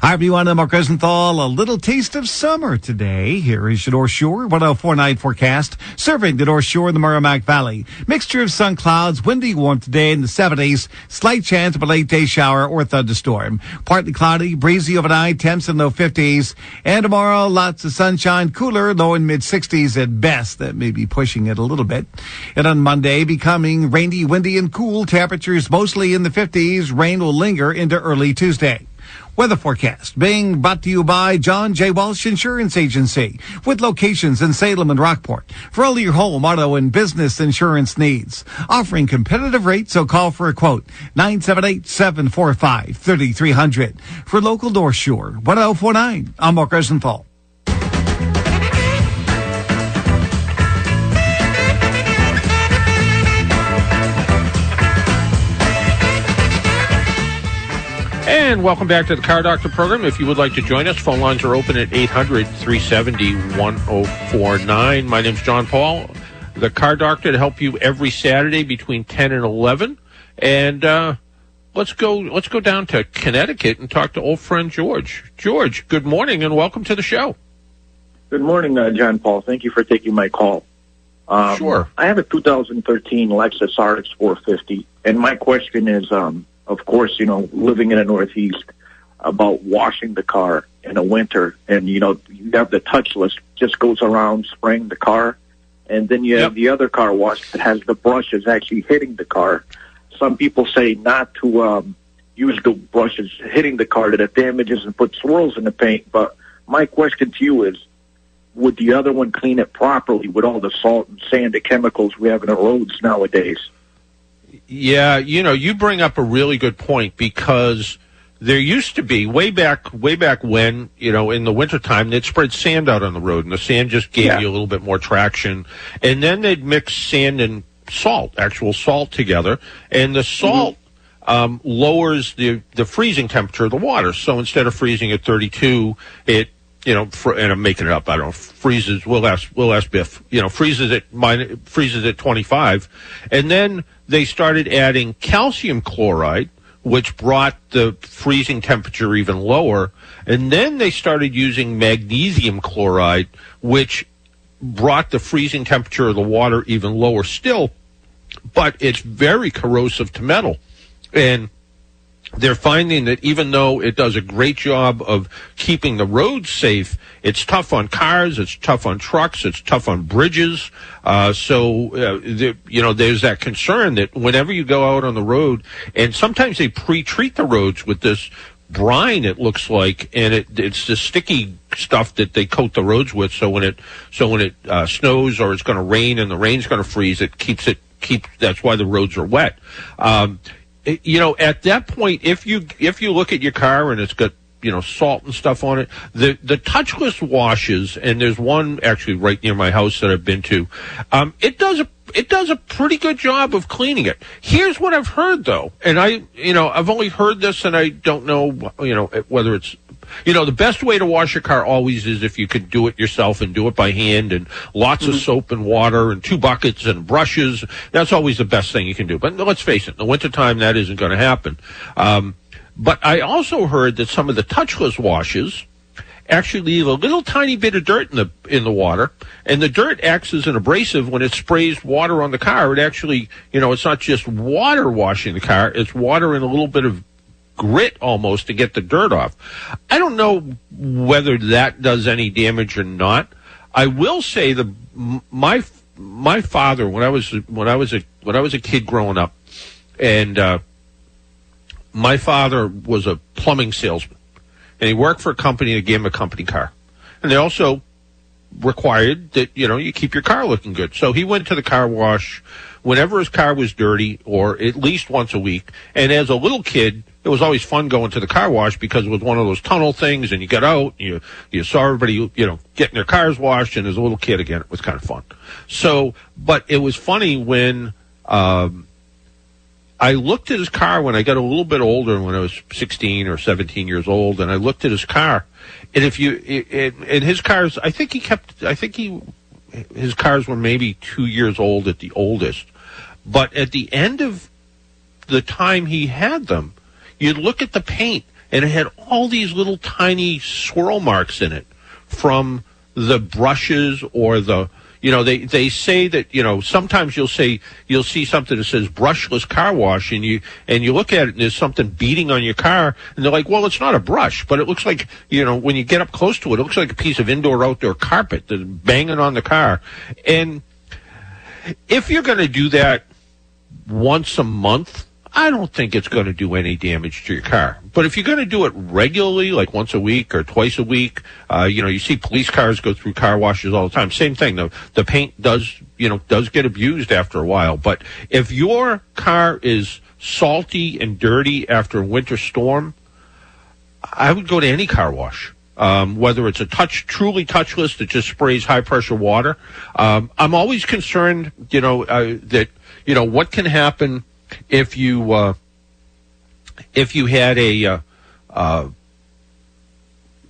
Hi everyone, I'm Mark Rosenthal. A little taste of summer today. Here is your North Shore 1049 forecast, serving the North Shore and the Merrimack Valley. Mixture of sun clouds, windy warm today in the 70s, slight chance of a late day shower or thunderstorm. Partly cloudy, breezy overnight, temps in low 50s. And tomorrow, lots of sunshine, cooler, low in mid 60s at best. That may be pushing it a little bit. And on Monday, becoming rainy, windy, and cool. Temperatures mostly in the 50s. Rain will linger into early Tuesday. Weather forecast being brought to you by John J. Walsh Insurance Agency with locations in Salem and Rockport for all your home, auto, and business insurance needs. Offering competitive rates, so call for a quote 978-745-3300 for local North Shore 1049. I'm Mark Rosenthal. And welcome back to the Car Doctor program. If you would like to join us, phone lines are open at 800 370 1049. My name's John Paul, the Car Doctor, to help you every Saturday between 10 and 11. And uh, let's go let's go down to Connecticut and talk to old friend George. George, good morning and welcome to the show. Good morning, uh, John Paul. Thank you for taking my call. Um, Sure. I have a 2013 Lexus RX 450, and my question is, um, of course, you know, living in the Northeast, about washing the car in the winter, and you know, you have the touchless, just goes around spraying the car, and then you have the other car wash that has the brushes actually hitting the car. Some people say not to um, use the brushes hitting the car that it damages and puts swirls in the paint. But my question to you is, would the other one clean it properly with all the salt and sand and chemicals we have in the roads nowadays? Yeah, you know, you bring up a really good point because there used to be way back way back when, you know, in the wintertime they'd spread sand out on the road and the sand just gave Yeah. you a little bit more traction. And then they'd mix sand and salt, actual salt together, and the salt um, lowers the the freezing temperature of the water. So instead of freezing at 32, it you know, and I'm making it up. I don't know. Freezes. We'll ask. We'll ask Biff. You know, freezes at minus, freezes at 25, and then they started adding calcium chloride, which brought the freezing temperature even lower. And then they started using magnesium chloride, which brought the freezing temperature of the water even lower still. But it's very corrosive to metal, and they're finding that even though it does a great job of keeping the roads safe, it's tough on cars, it's tough on trucks, it's tough on bridges. Uh, so, uh, the, you know, there's that concern that whenever you go out on the road, and sometimes they pre-treat the roads with this brine it looks like and it it's the sticky stuff that they coat the roads with so when it so when it uh, snows or it's going to rain and the rain's going to freeze it keeps it keep that's why the roads are wet um, you know, at that point, if you if you look at your car and it's got you know salt and stuff on it, the the touchless washes, and there's one actually right near my house that I've been to. Um, it does a it does a pretty good job of cleaning it. Here's what I've heard though, and I you know I've only heard this, and I don't know you know whether it's you know, the best way to wash your car always is if you could do it yourself and do it by hand and lots of soap and water and two buckets and brushes. That's always the best thing you can do. But let's face it, in the wintertime, that isn't going to happen. Um, but I also heard that some of the touchless washes actually leave a little tiny bit of dirt in the in the water, and the dirt acts as an abrasive when it sprays water on the car. It actually, you know, it's not just water washing the car; it's water and a little bit of grit almost to get the dirt off. I don't know whether that does any damage or not. I will say the my my father when I was when I was a when I was a kid growing up, and uh, my father was a plumbing salesman, and he worked for a company that gave him a company car, and they also required that you know you keep your car looking good. So he went to the car wash whenever his car was dirty, or at least once a week. And as a little kid, it was always fun going to the car wash because it was one of those tunnel things, and you got out, you you saw everybody you know getting their cars washed, and as a little kid again, it was kind of fun. So, but it was funny when. Um, I looked at his car when I got a little bit older, when I was 16 or 17 years old, and I looked at his car. And if you, and his cars, I think he kept, I think he, his cars were maybe two years old at the oldest. But at the end of the time he had them, you'd look at the paint and it had all these little tiny swirl marks in it from the brushes or the you know they they say that you know sometimes you'll say you'll see something that says brushless car wash and you and you look at it and there's something beating on your car and they're like well it's not a brush but it looks like you know when you get up close to it it looks like a piece of indoor outdoor carpet that's banging on the car. And if you're going to do that once a month I don't think it's going to do any damage to your car. But if you're going to do it regularly, like once a week or twice a week, uh, you know, you see police cars go through car washes all the time. Same thing. The, the paint does, you know, does get abused after a while. But if your car is salty and dirty after a winter storm, I would go to any car wash. Um, whether it's a touch, truly touchless that just sprays high pressure water. Um, I'm always concerned, you know, uh, that, you know, what can happen if you uh, if you had a uh, uh,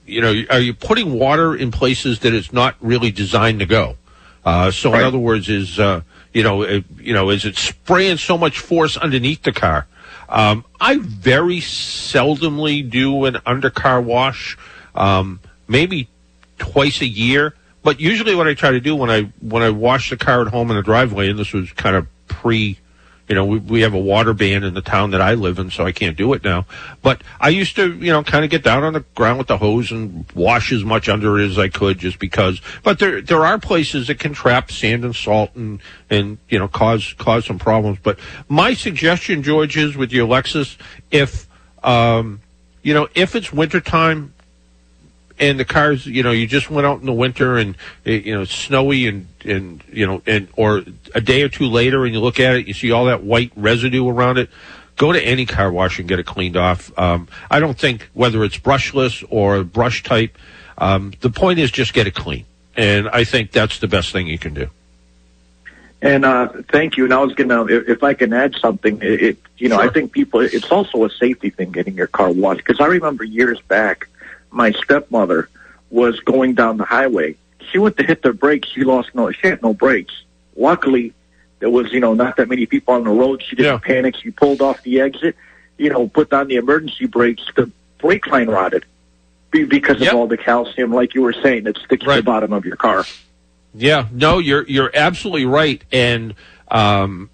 you know are you putting water in places that it's not really designed to go? Uh, so in other words is uh, you know it, you know is it spraying so much force underneath the car? Um, I very seldomly do an undercar wash um, maybe twice a year but usually what I try to do when I when I wash the car at home in the driveway and this was kind of pre you know, we, we have a water ban in the town that I live in, so I can't do it now. But I used to, you know, kind of get down on the ground with the hose and wash as much under it as I could just because. But there, there are places that can trap sand and salt and, and, you know, cause, cause some problems. But my suggestion, George, is with your Lexus, if, um, you know, if it's wintertime, and the cars, you know, you just went out in the winter and it, you know it's snowy and and you know and or a day or two later and you look at it, you see all that white residue around it. Go to any car wash and get it cleaned off. Um, I don't think whether it's brushless or brush type. Um, the point is just get it clean, and I think that's the best thing you can do. And uh, thank you. And I was gonna, if, if I can add something, it, it you know, I think people, it's also a safety thing getting your car washed. Because I remember years back, my stepmother was going down the highway. She went to hit the brakes. She lost no, she had no brakes. Luckily, there was, you know, not that many people on the road. She didn't panic. She pulled off the exit, you know, put on the emergency brakes. The brake line rotted be- because of all the calcium, like you were saying, that sticks to the bottom of your car. Yeah, no, you're you're absolutely right, and um,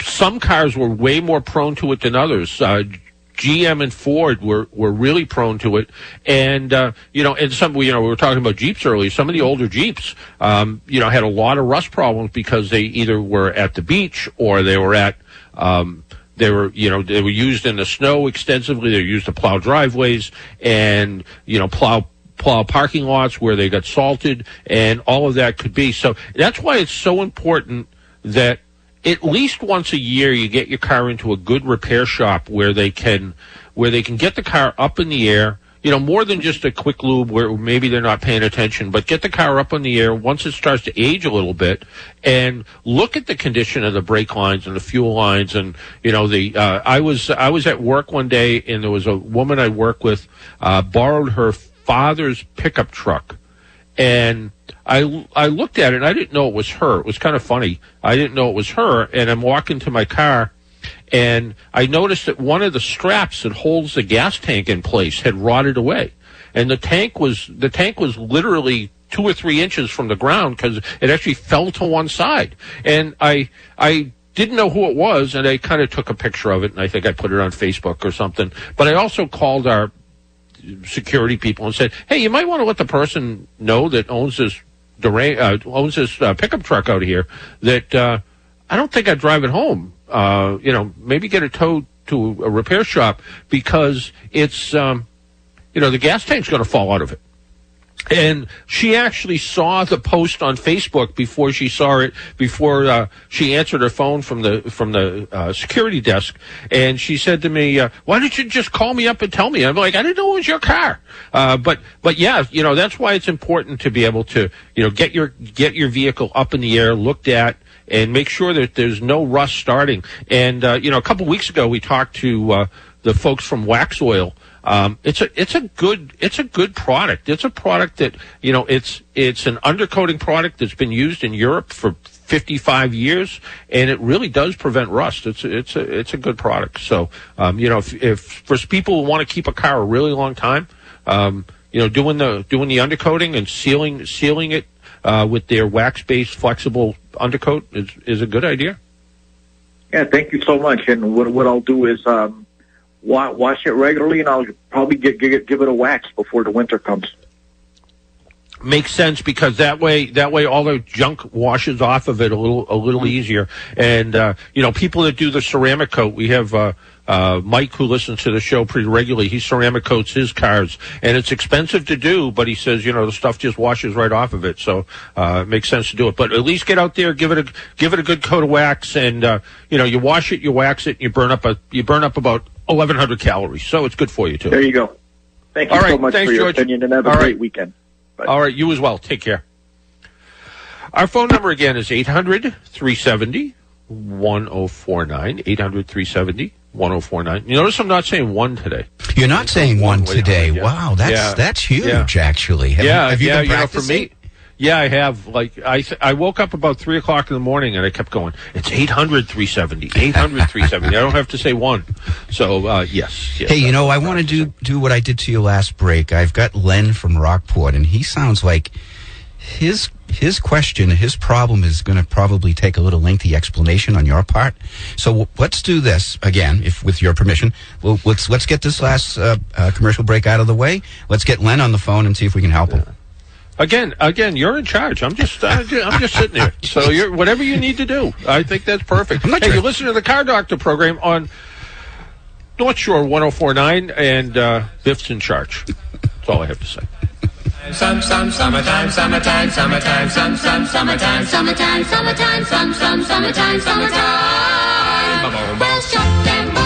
some cars were way more prone to it than others. Uh, GM and Ford were, were really prone to it, and uh, you know, and some you know we were talking about Jeeps earlier. Some of the older Jeeps, um, you know, had a lot of rust problems because they either were at the beach or they were at um, they were, you know, they were used in the snow extensively. They were used to plow driveways and, you know, plow plow parking lots where they got salted and all of that could be. So that's why it's so important that at least once a year you get your car into a good repair shop where they can where they can get the car up in the air. You know more than just a quick lube where maybe they're not paying attention but get the car up in the air once it starts to age a little bit and look at the condition of the brake lines and the fuel lines and you know the uh, i was i was at work one day and there was a woman i work with uh, borrowed her father's pickup truck and I I looked at it and I didn't know it was her. It was kind of funny. I didn't know it was her, and I'm walking to my car, and I noticed that one of the straps that holds the gas tank in place had rotted away, and the tank was the tank was literally two or three inches from the ground because it actually fell to one side, and I I didn't know who it was, and I kind of took a picture of it, and I think I put it on Facebook or something. But I also called our security people and said, "Hey, you might want to let the person know that owns this Dura- uh, owns this uh, pickup truck out here that uh, I don't think I'd drive it home. Uh, you know, maybe get it towed to a repair shop because it's um, you know the gas tank's going to fall out of it." And she actually saw the post on Facebook before she saw it, before uh, she answered her phone from the from the uh, security desk, and she said to me, uh, "Why didn't you just call me up and tell me?" I'm like, "I didn't know it was your car." Uh, but but yeah, you know that's why it's important to be able to you know get your get your vehicle up in the air, looked at, and make sure that there's no rust starting. And uh, you know, a couple weeks ago we talked to uh, the folks from Waxoyl. Um, it's a it's a good it's a good product. It's a product that you know it's it's an undercoating product that's been used in Europe for 55 years, and it really does prevent rust. It's it's a it's a good product. So um, you know if, if for people who want to keep a car a really long time, um, you know doing the doing the undercoating and sealing sealing it uh, with their wax based flexible undercoat is is a good idea. Yeah, thank you so much. And what what I'll do is um, wash it regularly, and I'll probably get, give, give it a wax before the winter comes. makes sense because that way that way all the junk washes off of it a little a little easier. And uh, you know people that do the ceramic coat we have uh, uh, Mike who listens to the show pretty regularly he ceramic coats his cars. And it's expensive to do but he says you know the stuff just washes right off of it. So uh, it makes sense to do it. But at least get out there give it a give it a good coat of wax and uh, you know you wash it you wax it and you burn up a you burn up about 1100 calories so it's good for you too There you go. Thank you All so right, much thanks, for your George. opinion, and have a All great right. weekend. All right, you as well. Take care. Our phone number again is 800 370 1049. 800 370 1049. You notice I'm not saying one today. You're not saying one way today. hard, yeah. Wow, that's Yeah. that's huge, Yeah. actually. Have, yeah, have you yeah, been you know, for practicing? me. Yeah, I have. Like, I, I woke up about 3 o'clock in the morning and I kept going, it's 800 370, 800 370. I don't have to say one. So, uh, yes. yes Hey, you know, I want to do do what I did to you last break. I've got Len from Rockport, and he sounds like his his question, his problem is going to probably take a little lengthy explanation on your part. So w- let's do this again, if with your permission. Well, let's let's get this last uh, uh, commercial break out of the way. Let's get Len on the phone and see if we can help him. Again, again, you're in charge. I'm just, uh, I'm just sitting here. So you're whatever you need to do. I think that's perfect. Hey, you listen to the Car Doctor program on North Shore 1049, and uh, Biff's in charge. That's all I have to say. Some, some, summertime, summertime, summertime, some, some, summertime, summertime, summertime, some, some, summertime, summertime. Well, shut them books and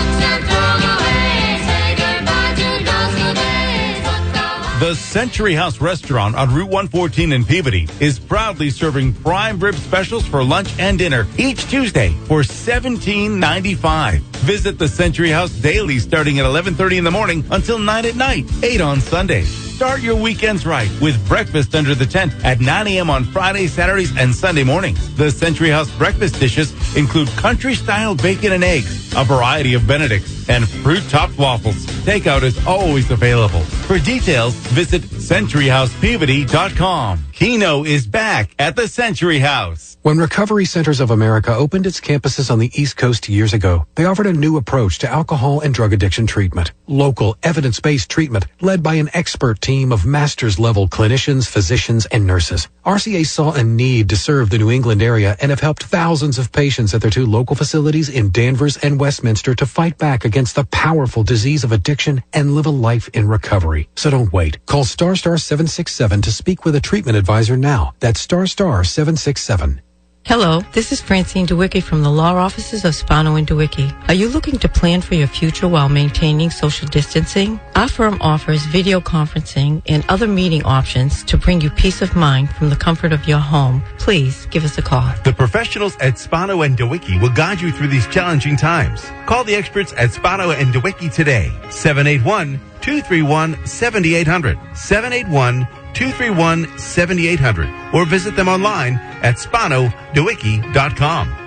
The Century House Restaurant on Route 114 in Peabody is proudly serving prime rib specials for lunch and dinner each Tuesday for $17.95. Visit the Century House daily starting at 11:30 in the morning until 9 at night, 8 on Sundays. Start your weekends right with breakfast under the tent at 9 a.m. on Fridays, Saturdays, and Sunday mornings. The Century House breakfast dishes include country-style bacon and eggs, a variety of Benedicts, and fruit-topped waffles. Takeout is always available. For details, visit CenturyHousePeabody.com. Keno is back at the Century House. When Recovery Centers of America opened its campuses on the East Coast years ago, they offered a new approach to alcohol and drug addiction treatment. Local, evidence-based treatment led by an expert team of master's level clinicians, physicians, and nurses. RCA saw a need to serve the New England area and have helped thousands of patients at their two local facilities in Danvers and Westminster to fight back against the powerful disease of addiction and live a life in recovery. So don't wait. Call Star Star 767 to speak with a treatment advisor now. That's Star Star 767. Hello, this is Francine DeWicki from the law offices of Spano and DeWicki. Are you looking to plan for your future while maintaining social distancing? Our firm offers video conferencing and other meeting options to bring you peace of mind from the comfort of your home. Please give us a call. The professionals at Spano and DeWicki will guide you through these challenging times. Call the experts at Spano and DeWicki today. 781 231 7800. 781 231 7800. Or visit them online at SpanoDeWicki.com.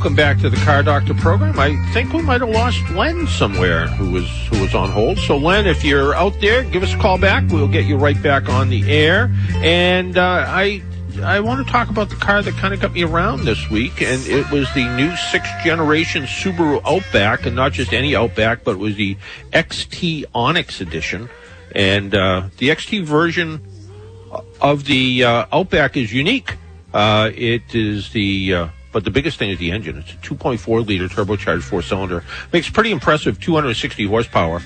welcome back to the Car Doctor program. I think we might have lost Len somewhere, who was who was on hold. So, Len, if you're out there, give us a call back. We'll get you right back on the air. And uh, I I want to talk about the car that kind of got me around this week, and it was the new sixth generation Subaru Outback, and not just any Outback, but it was the XT Onyx edition. And uh, the XT version of the uh, Outback is unique. Uh, it is the uh, but the biggest thing is the engine. It's a 2.4 liter turbocharged four cylinder. Makes pretty impressive 260 horsepower.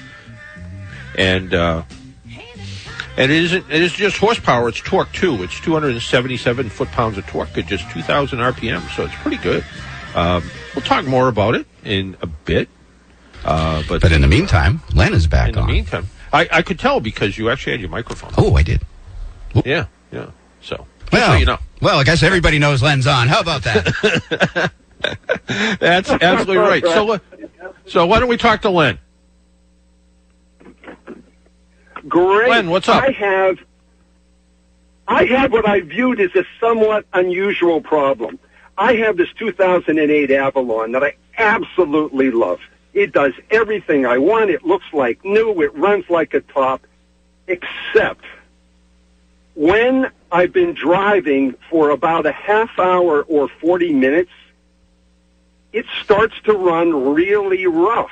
And uh, and it isn't it is just horsepower, it's torque too. It's 277 foot pounds of torque at just 2000 RPM, so it's pretty good. Um, we'll talk more about it in a bit. Uh, but But in the meantime, Len is back on. in the on. meantime, I, I could tell because you actually had your microphone. Oh, I did. Yeah, yeah. So Well, so you know. well, I guess everybody knows Len's on. How about that? That's absolutely right. So, uh, so why don't we talk to Len? Great. Len, what's up? I have, I have what I viewed as a somewhat unusual problem. I have this 2008 Avalon that I absolutely love. It does everything I want. It looks like new. It runs like a top, except when I've been driving for about a half hour or 40 minutes, it starts to run really rough.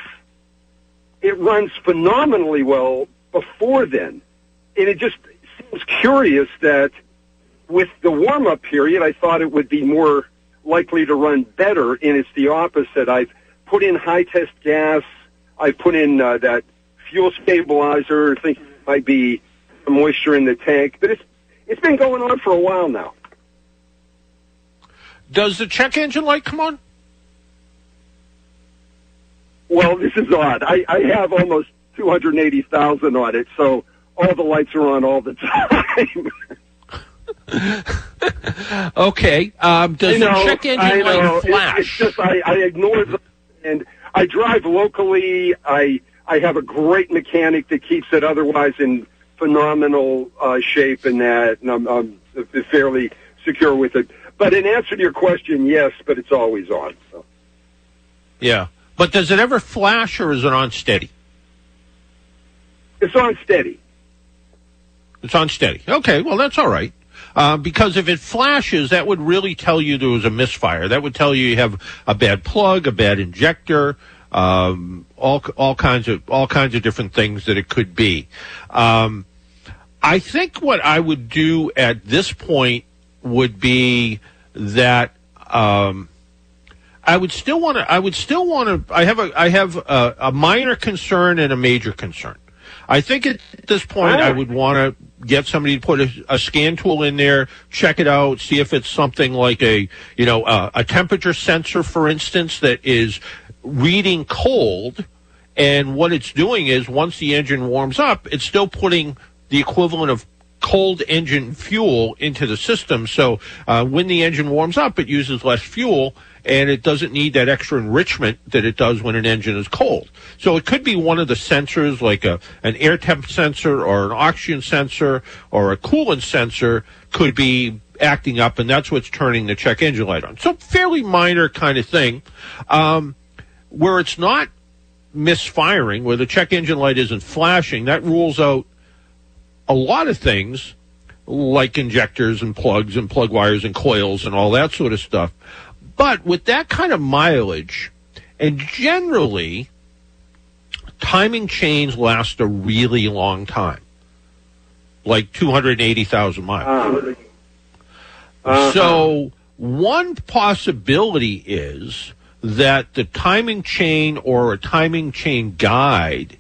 It runs phenomenally well before then. And it just seems curious that with the warm up period, I thought it would be more likely to run better, and it's the opposite. I've put in high test gas. I've put in uh, that fuel stabilizer. I think it might be moisture in the tank, but it's it's been going on for a while now. Does the check engine light come on? Well, this is odd. I, I have almost 280,000 on it, so all the lights are on all the time. Okay. Um, does know, the check engine light It- flash? It's just I, I ignore them, and I drive locally. I I have a great mechanic that keeps it otherwise in phenomenal uh, shape, in that, and I'm, I'm fairly secure with it. But in answer to your question, yes, but it's always on. So. Yeah. But does it ever flash or is it on steady? It's on steady. It's on steady. Okay, well, that's all right. Uh, because if it flashes, that would really tell you there was a misfire. That would tell you you have a bad plug, a bad injector, um, all all kinds of all kinds of different things that it could be. Um, I think what I would do at this point would be that um, I would still want to. I would still want to. I have a. I have a, a minor concern and a major concern. I think at this point. I would want to get somebody to put a, a scan tool in there, check it out, see if it's something like a you know uh, a temperature sensor, for instance, that is reading cold, and what it's doing is once the engine warms up, it's still putting the equivalent of cold engine fuel into the system. So uh, when the engine warms up, it uses less fuel and it doesn't need that extra enrichment that it does when an engine is cold. So it could be one of the sensors, like a an air temp sensor or an oxygen sensor or a coolant sensor, could be acting up, and that's what's turning the check engine light on. So fairly minor kind of thing. Um, where it's not misfiring, where the check engine light isn't flashing, that rules out a lot of things like injectors and plugs and plug wires and coils and all that sort of stuff. But with that kind of mileage, and generally, timing chains last a really long time, like 280,000 miles. Uh-huh. Uh-huh. So, one possibility is that the timing chain or a timing chain guide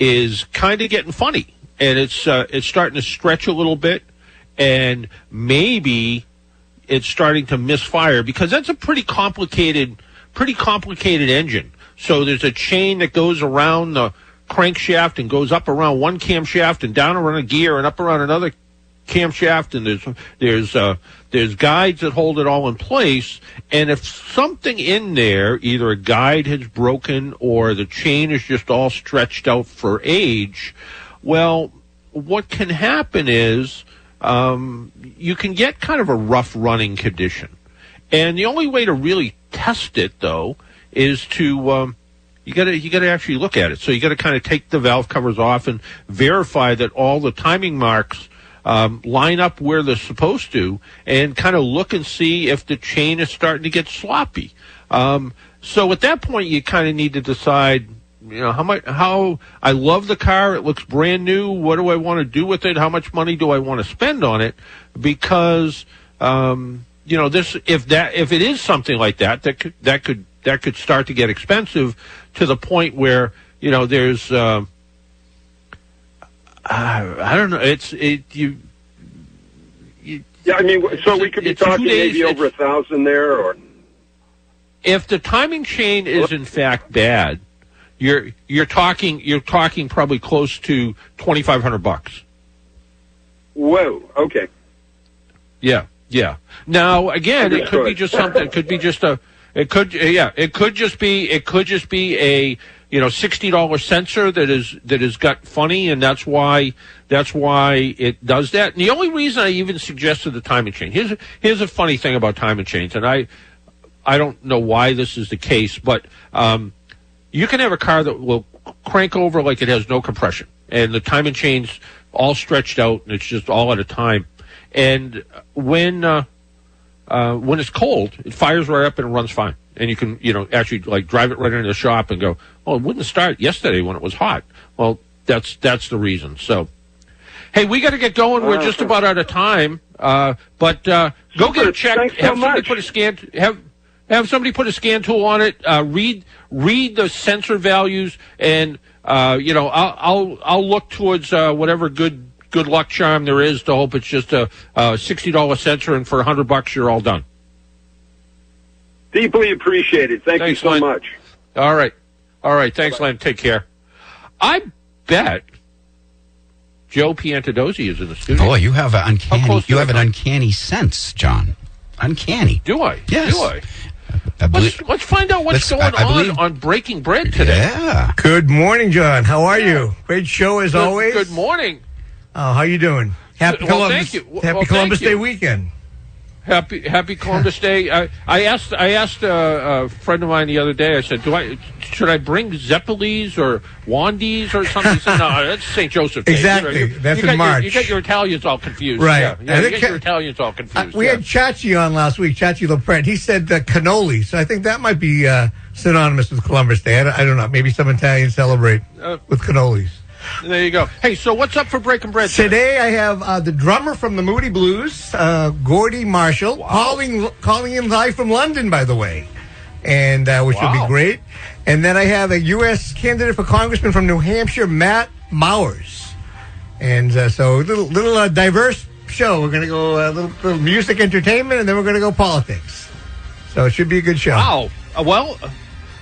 is kind of getting funny and it's uh, it's starting to stretch a little bit and maybe it's starting to misfire because that's a pretty complicated pretty complicated engine. So there's a chain that goes around the crankshaft and goes up around one camshaft and down around a gear and up around another camshaft and there's there's uh there's guides that hold it all in place and if something in there either a guide has broken or the chain is just all stretched out for age well what can happen is um, you can get kind of a rough running condition and the only way to really test it though is to um, you got to you got to actually look at it. So you got to kind of take the valve covers off and verify that all the timing marks um, line up where they're supposed to, and kind of look and see if the chain is starting to get sloppy. Um, so at that point, you kind of need to decide. You know how much? How I love the car. It looks brand new. What do I want to do with it? How much money do I want to spend on it? Because um, you know this. If that if it is something like that, that could that could that could start to get expensive to the point where you know there's uh, I, I don't know it's it you Yeah, I mean, so we could be talking days- maybe over a thousand there, or if the timing chain is in fact bad you're you're talking you're talking probably close to 2500 bucks whoa, okay. Yeah, yeah. Now again, it could be just something. It could be just a. It could, yeah. It could just be. It could just be a you know sixty dollar sensor that is that has got funny, and that's why that's why it does that. And the only reason I even suggested the timing chain here's here's a funny thing about timing chains, and I I don't know why this is the case, but um, you can have a car that will crank over like it has no compression, and the timing chain's all stretched out, and it's just all at a time. And when uh, uh, when it's cold, it fires right up and runs fine, and you can you know actually like drive it right into the shop and go, oh, it wouldn't start yesterday when it was hot. Well, that's that's the reason. So. Hey, we got to get going. We're just about out of time. Uh, but uh, go get a check. Thanks so have somebody much. put a scan. Have have somebody put a scan tool on it. Uh, read read the sensor values, and uh, you know I'll I'll I'll look towards uh, whatever good good luck charm there is to hope it's just a, a sixty dollar sensor, and for a hundred bucks you're all done. Deeply appreciated. Thank Thanks, you so Len. much. All right, all right. Thanks, Len. Take care. I bet Joe Piantedosi is in the studio. Boy, you have an uncanny you have an uncanny sense, John. Uncanny. Do I? Yes. Do I? I believe- Let's, let's find out what's going I- I on believe- on Breaking Bread today. Yeah. Good morning, John. How are you? Great show as Good- always. Good morning. Oh, how you doing? Happy Well, Columbus. thank you. Well, Happy thank Columbus you. Day weekend. Happy Happy Columbus Day. I, I asked I asked uh, a friend of mine the other day. I said, "Do I should I bring Zeppelis or Wandies or something?" He said, "No, that's St. Joseph Day." Exactly. You- you That's got in your- March. you got your Italians all confused. Right. Yeah, yeah you got ca- your Italians all Uh, confused. we yeah. had Chachi on last week, Chachi LaPrent. He said uh, cannoli, so I think that might be uh, synonymous with Columbus Day. I don't, I don't know. Maybe some Italians celebrate Uh, with cannolis. There you go. Hey, so what's up for Breaking Bread Today I have uh, the drummer from the Moody Blues, uh, Gordy Marshall, calling calling in live from London, by the way, and uh, which will be great. And then I have a U.S. candidate for congressman from New Hampshire, Matt Mowers. And uh, so, little little uh, diverse show. We're going to go a uh, little, little music, entertainment, and then we're going to go politics. So it should be a good show. Wow. Uh, well,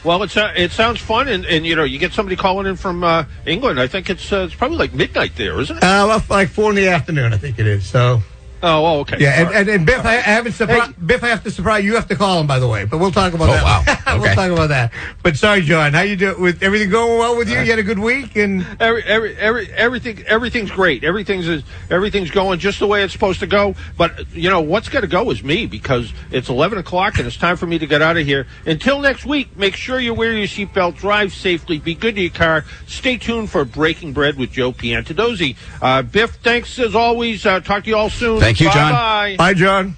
well, it's uh, it sounds fun, and, and you know, you get somebody calling in from uh, England. I think it's uh, it's probably like midnight there, isn't it? Uh, like four in the afternoon, I think it is. So. Oh, oh, okay. Yeah, and, and, and Biff, I, I haven't surprised. Biff, I have to surprise you. You have to call him, by the way. But we'll talk about Oh, that. wow. we'll talk about that. But sorry, John. How you doing? With everything going well with you? You had a good week, and Every, every, every, everything, everything's great. Everything's everything's going just the way it's supposed to go. But you know what's going to go is me because it's eleven o'clock and it's time for me to get out of here. Until next week, make sure you wear your seatbelt, drive safely, be good to your car. Stay tuned for Breaking Bread with Joe Piantedosi. Uh, Biff, thanks as always. Uh, talk to you all soon. Thank you, John. Bye-bye. bye, John.